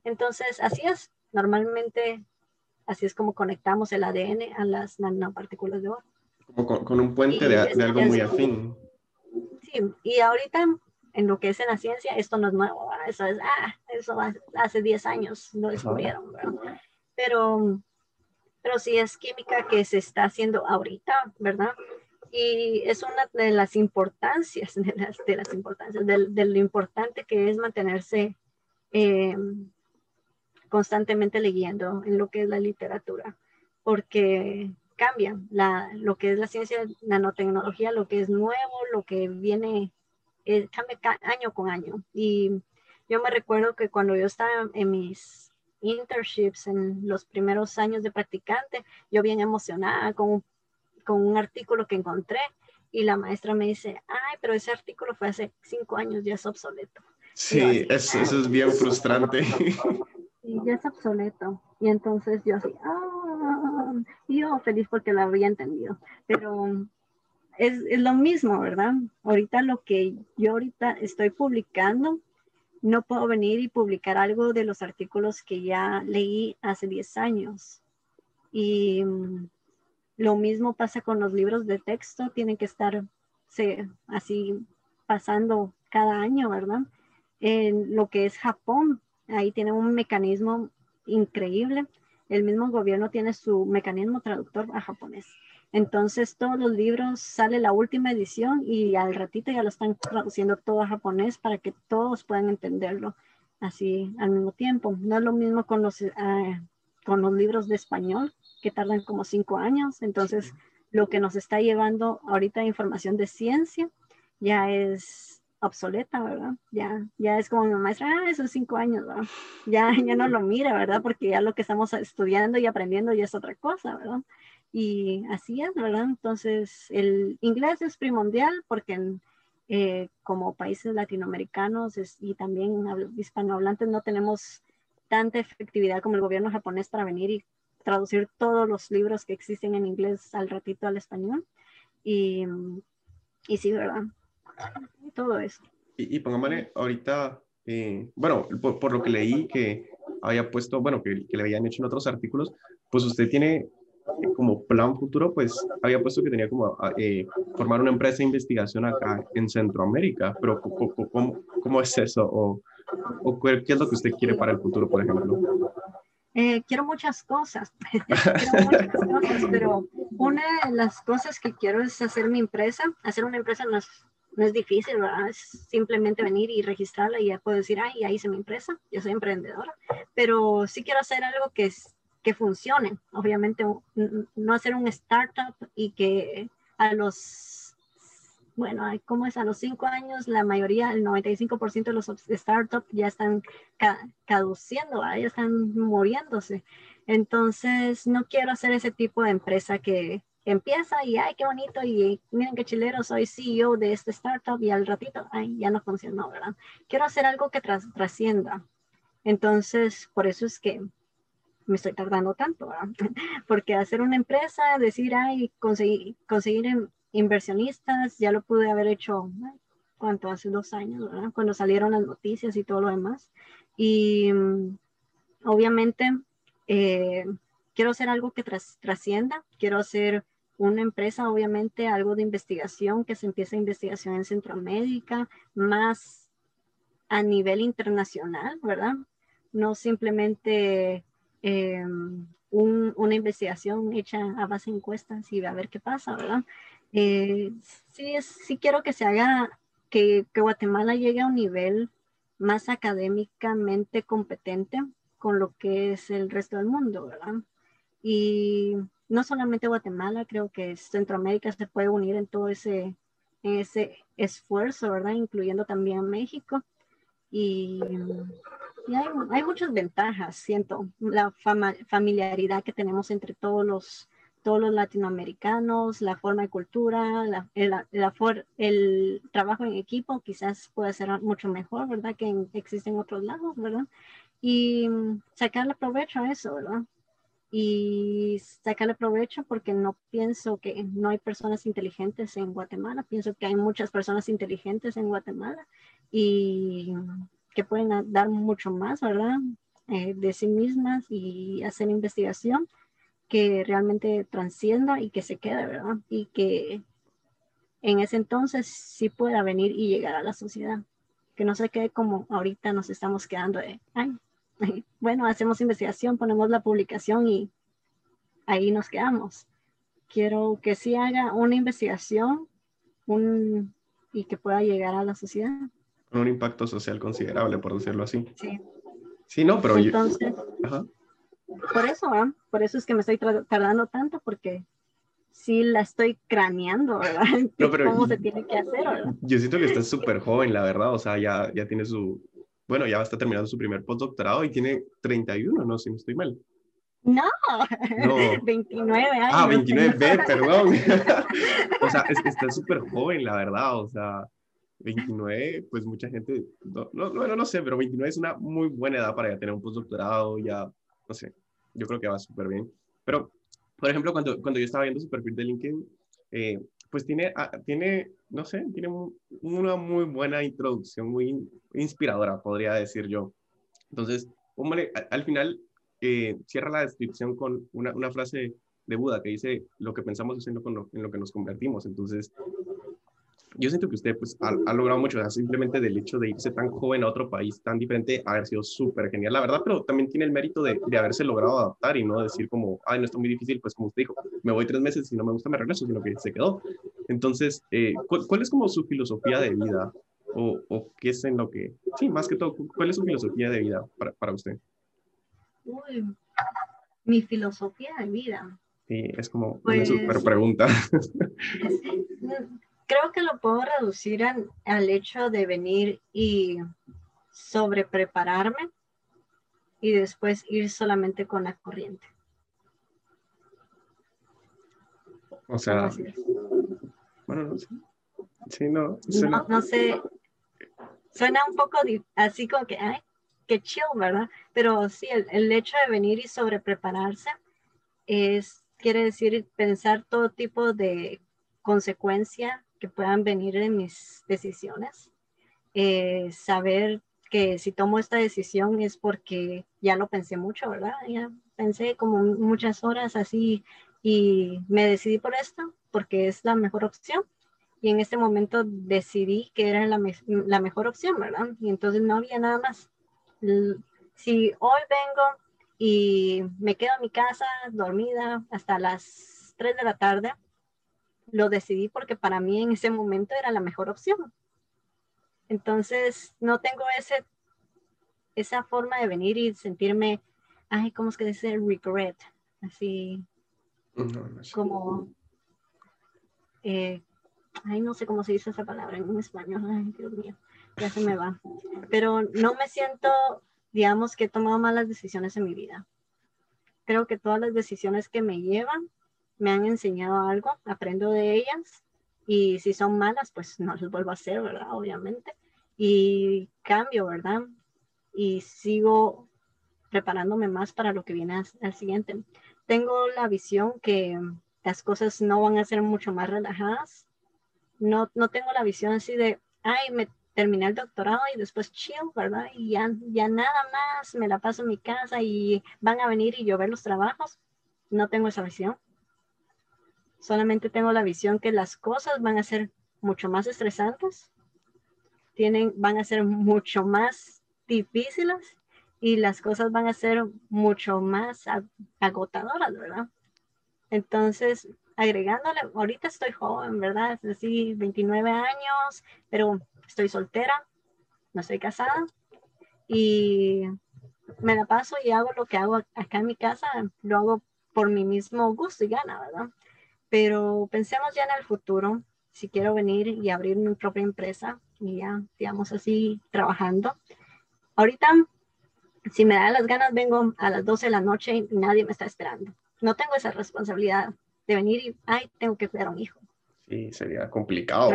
Entonces, así es. Normalmente, así es como conectamos el ADN a las nanopartículas de oro. Como con, un puente de, algo muy afín. Sí, y ahorita en lo que es en la ciencia, esto no es nuevo, eso es, ah, eso hace 10 años lo descubrieron, pero, pero sí es química que se está haciendo ahorita, ¿verdad? Y es una de las importancias, de las, de las importancias, de, lo importante que es mantenerse eh, constantemente leyendo en lo que es la literatura, porque cambia la, lo que es la ciencia nanotecnología, lo que es nuevo, lo que viene, eh, cambia año con año. Y yo me recuerdo que cuando yo estaba en mis internships, en los primeros años de practicante, yo bien emocionada con con un artículo que encontré y la maestra me dice, ay, pero ese artículo fue hace cinco años, ya es obsoleto. Sí, eso, es bien frustrante. Y ya es obsoleto. Y entonces yo así, ah, yo feliz porque lo había entendido. Pero es, es, lo mismo, ¿verdad? Ahorita lo que yo ahorita estoy publicando, no puedo venir y publicar algo de los artículos que ya leí hace 10 años. Y lo mismo pasa con los libros de texto, tienen que estar así pasando cada año, ¿verdad? En lo que es Japón, ahí tiene un mecanismo increíble. El mismo gobierno tiene su mecanismo traductor a japonés. Entonces todos los libros sale la última edición y al ratito ya lo están traduciendo todo a japonés para que todos puedan entenderlo así al mismo tiempo. No es lo mismo con los, ah, con los libros de español que tardan como cinco años. Entonces, lo que nos está llevando ahorita información de ciencia ya es obsoleta, ¿verdad? Ya, ya es como mi maestra, ah, esos cinco años, ¿verdad? Ya, ya no lo mira, ¿verdad? Porque ya lo que estamos estudiando y aprendiendo ya es otra cosa, ¿verdad? Y así es, ¿verdad? Entonces, el inglés es primordial porque eh, como países latinoamericanos y también hispanohablantes no tenemos tanta efectividad como el gobierno japonés para venir y traducir todos los libros que existen en inglés al ratito al español. Y, y sí, ¿verdad? Todo eso. Y, y pongámosle ahorita, eh, bueno, por, lo que leí que había puesto, bueno, que, que, le habían hecho en otros artículos, pues usted tiene eh, como plan futuro, pues había puesto que tenía como eh, formar una empresa de investigación acá en Centroamérica, pero ¿cómo, cómo es eso? ¿O, ¿O qué es lo que usted quiere para el futuro, por ejemplo? Eh, quiero muchas cosas, quiero muchas cosas, pero una de las cosas que quiero es hacer mi empresa. Hacer una empresa no es, no es difícil, ¿verdad? Es simplemente venir y registrarla y ya puedo decir, ay, ya hice mi empresa, yo soy emprendedora. Pero sí quiero hacer algo que, que funcione. Obviamente, no hacer un startup y que a los bueno, como es a los cinco años, la mayoría, el 95% de los startups ya están caduciendo, ya están muriéndose. Entonces, no quiero hacer ese tipo de empresa que empieza y, ay, qué bonito, y miren qué chilero, soy CEO de este startup y al ratito, ay, ya no funcionó, ¿verdad? Quiero hacer algo que trascienda. Entonces, por eso es que me estoy tardando tanto, ¿verdad? Porque hacer una empresa, decir, ay, conseguir, conseguir inversionistas, ya lo pude haber hecho, ¿cuánto? Hace dos años, ¿verdad? Cuando salieron las noticias y todo lo demás. Y mm, obviamente eh, quiero hacer algo que trascienda, quiero hacer una empresa, obviamente, algo de investigación, que se empiece investigación en Centroamérica, más a nivel internacional, ¿verdad? No simplemente eh, una investigación hecha a base de encuestas y a ver qué pasa, ¿verdad? Eh, sí, sí quiero que se haga, que, que, Guatemala llegue a un nivel más académicamente competente con lo que es el resto del mundo, ¿verdad? Y no solamente Guatemala, creo que Centroamérica se puede unir en todo ese, ese esfuerzo, ¿verdad? Incluyendo también México. Y, hay, hay, muchas ventajas, siento, la familiaridad que tenemos entre todos los todos los latinoamericanos, la forma de cultura, el, trabajo en equipo quizás puede ser mucho mejor, ¿verdad? Que en, existen otros lados, ¿verdad? Y sacarle provecho a eso, ¿verdad? Y sacarle provecho porque no pienso que no hay personas inteligentes en Guatemala, pienso que hay muchas personas inteligentes en Guatemala y que pueden dar mucho más, ¿verdad? eh, de sí mismas y hacer investigación que realmente transcienda y que se quede, ¿verdad? Y que en ese entonces sí pueda venir y llegar a la sociedad. Que no se quede como ahorita nos estamos quedando de, ay, bueno, hacemos investigación, ponemos la publicación y ahí nos quedamos. Quiero que sí haga una investigación un, y que pueda llegar a la sociedad. Un impacto social considerable, por decirlo así. Sí. Sí, no, pero... Entonces, por eso, por eso es que me estoy tardando tanto, porque sí la estoy craneando, ¿verdad? ¿Cómo se tiene que hacer, ¿verdad? Yo siento que está súper joven, la verdad, o sea, ya, ya tiene su, bueno, ya está terminando su primer postdoctorado y tiene 31, ¿no? Si no estoy mal. No, no. 29 años. Ah, 29, B, perdón. o sea, es que está súper joven, la verdad, o sea, 29, pues mucha gente, no, no, bueno, no sé, pero 29 es una muy buena edad para ya tener un postdoctorado, ya, no sé, yo creo que va súper bien. Pero, por ejemplo, cuando, cuando yo estaba viendo su perfil de LinkedIn, eh, pues tiene, ah, tiene, no sé, tiene una muy buena introducción, muy inspiradora, podría decir yo. Entonces, al, final eh, cierra la descripción con una, una, frase de Buda que dice, lo que pensamos es en lo, en lo que nos convertimos. Entonces, yo siento que usted pues, ha, logrado mucho, simplemente del hecho de irse tan joven a otro país tan diferente, haber sido súper genial, la verdad, pero también tiene el mérito de, de, haberse logrado adaptar y no decir como, ay, no está muy difícil, pues como usted dijo, me voy tres meses y no me gusta, me regreso, sino que se quedó. Entonces, eh, ¿cuál, es como su filosofía de vida? O, o, qué es en lo que, sí, más que todo, ¿cuál es su filosofía de vida para, para usted? Uy, mi filosofía de vida. Sí, es como una pues súper pregunta. creo que lo puedo reducir al hecho de venir y sobreprepararme y después ir solamente con la corriente. O sea, bueno, no sé. Sí, no, no, sé. Suena un poco así como que, ay, qué chill, ¿verdad? Pero sí, el, el hecho de venir y sobreprepararse es, quiere decir pensar todo tipo de consecuencia que puedan venir de mis decisiones. Eh, saber que si tomo esta decisión es porque ya lo pensé mucho, ¿verdad? Ya pensé como muchas horas así y me decidí por esto porque es la mejor opción. Y en este momento decidí que era la, la mejor opción, ¿verdad? Y entonces no había nada más. Si hoy vengo y me quedo en mi casa dormida hasta las 3 de la tarde, lo decidí porque para mí en ese momento era la mejor opción. Entonces, no tengo ese, esa forma de venir y sentirme, ay, ¿cómo es que dice? Regret, así como, eh, ay, no sé cómo se dice esa palabra en español, ay, Dios mío, ya se me va. Pero no me siento, digamos, que he tomado malas decisiones en mi vida. Creo que todas las decisiones que me llevan me han enseñado algo, aprendo de ellas y si son malas, pues no las vuelvo a hacer, ¿verdad? Obviamente. Y cambio, ¿verdad? Y sigo preparándome más para lo que viene al, siguiente. Tengo la visión que las cosas no van a ser mucho más relajadas. No, no tengo la visión así de, ay, me terminé el doctorado y después chill, ¿verdad? Y ya, ya nada más me la paso en mi casa y van a venir y yo ver los trabajos. No tengo esa visión solamente tengo la visión que las cosas van a ser mucho más estresantes, tienen, van a ser mucho más difíciles y las cosas van a ser mucho más agotadoras, ¿verdad? Entonces, agregándole, ahorita estoy joven, ¿verdad? Es decir, 29 años, pero estoy soltera, no estoy casada y me la paso y hago lo que hago acá en mi casa, lo hago por mi mismo gusto y gana, ¿verdad? Pero pensemos ya en el futuro, si quiero venir y abrir mi propia empresa y ya, digamos así, trabajando. Ahorita, si me da las ganas, vengo a las 12 de la noche y nadie me está esperando. No tengo esa responsabilidad de venir y, ay, tengo que cuidar a un hijo. Sí, sería complicado.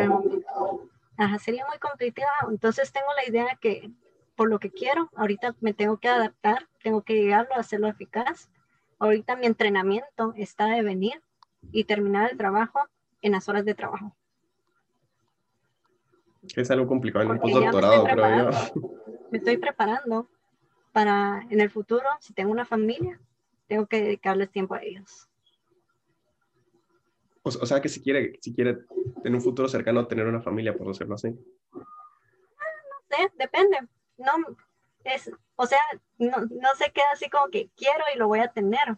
ajá, sería muy complicado. Entonces tengo la idea que por lo que quiero, ahorita me tengo que adaptar, tengo que llegarlo a hacerlo eficaz. Ahorita mi entrenamiento está de venir y terminar el trabajo en las horas de trabajo. Es algo complicado en un postdoctorado, creo yo. Me estoy preparando para en el futuro, si tengo una familia, tengo que dedicarles tiempo a ellos. O, sea que si quiere, si quiere en un futuro cercano tener una familia, por decirlo así. No sé, depende. No, es, o sea, no, no se queda así como que quiero y lo voy a tener.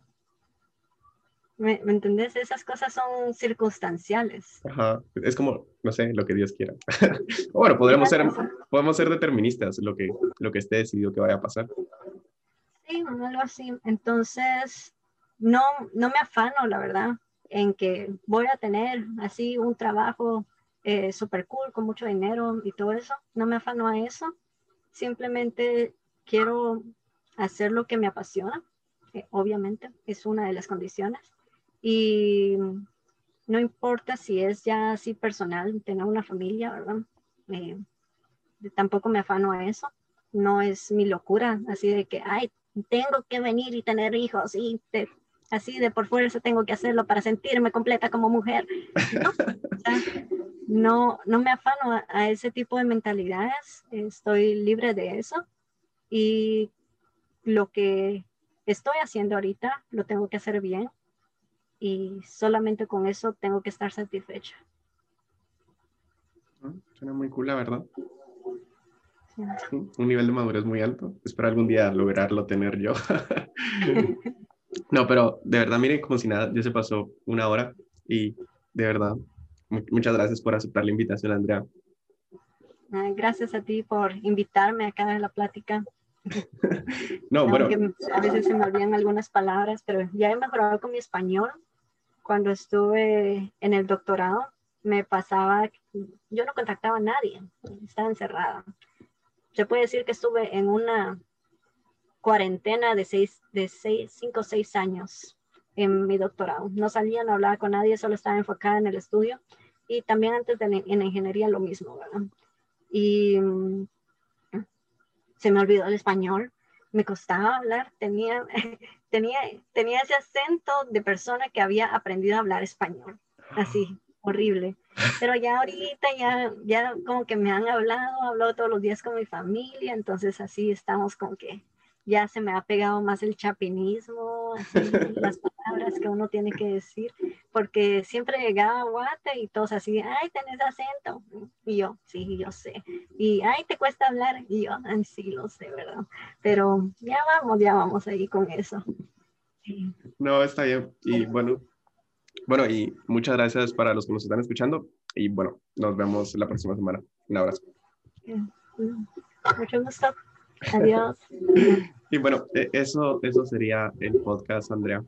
¿Me, ¿Me, entendés? Esas cosas son circunstanciales. Ajá, es como, no sé, lo que Dios quiera. bueno, podemos ser, podemos ser deterministas, lo que, lo que esté decidido que vaya a pasar. Sí, algo así. Entonces, no, no me afano, la verdad, en que voy a tener así un trabajo eh, súper cool, con mucho dinero y todo eso. No me afano a eso. Simplemente quiero hacer lo que me apasiona. obviamente, es una de las condiciones y no importa si es ya así personal, tener una familia, ¿verdad? Eh, tampoco me afano a eso. No es mi locura, así de que, ay, tengo que venir y tener hijos y así de por fuerza tengo que hacerlo para sentirme completa como mujer. No, no, me afano a, a, ese tipo de mentalidades, estoy libre de eso y lo que estoy haciendo ahorita lo tengo que hacer bien y solamente con eso tengo que estar satisfecha. Ah, suena muy cool, la verdad. Un nivel de madurez muy alto. Espero algún día lograrlo tener yo. no, pero de verdad, miren, como si nada, ya se pasó una hora y de verdad, muchas gracias por aceptar la invitación, Andrea. Gracias a ti por invitarme acá a la plática. no, bueno. A veces se me olvidan algunas palabras, pero ya he mejorado con mi español cuando estuve en el doctorado, me pasaba, yo no contactaba a nadie, estaba encerrada. Se puede decir que estuve en una cuarentena de seis, de seis, cinco o seis años en mi doctorado. No salía, no hablaba con nadie, solo estaba enfocada en el estudio. Y también antes de en ingeniería lo mismo, ¿verdad? Y mm, se me olvidó el español me costaba hablar, tenía, tenía, tenía ese acento de persona que había aprendido a hablar español, así, horrible. Pero ya ahorita ya, ya como que me han hablado, hablo todos los días con mi familia, entonces así estamos con que ya se me ha pegado más el chapinismo, las palabras que uno tiene que decir, porque siempre llegaba a Guate y todos así, ay, tenés acento. Y yo, sí, yo sé. Y, ay, te cuesta hablar. Y yo, ay, sí, lo sé, ¿verdad? Pero ya vamos, ya vamos ahí con eso. No, está bien. Y bueno, bueno, y muchas gracias para los que nos están escuchando. Y bueno, nos vemos la próxima semana. Un abrazo. Mucho gusto. Adiós. y bueno, e, eso, eso sería el podcast, Andrea.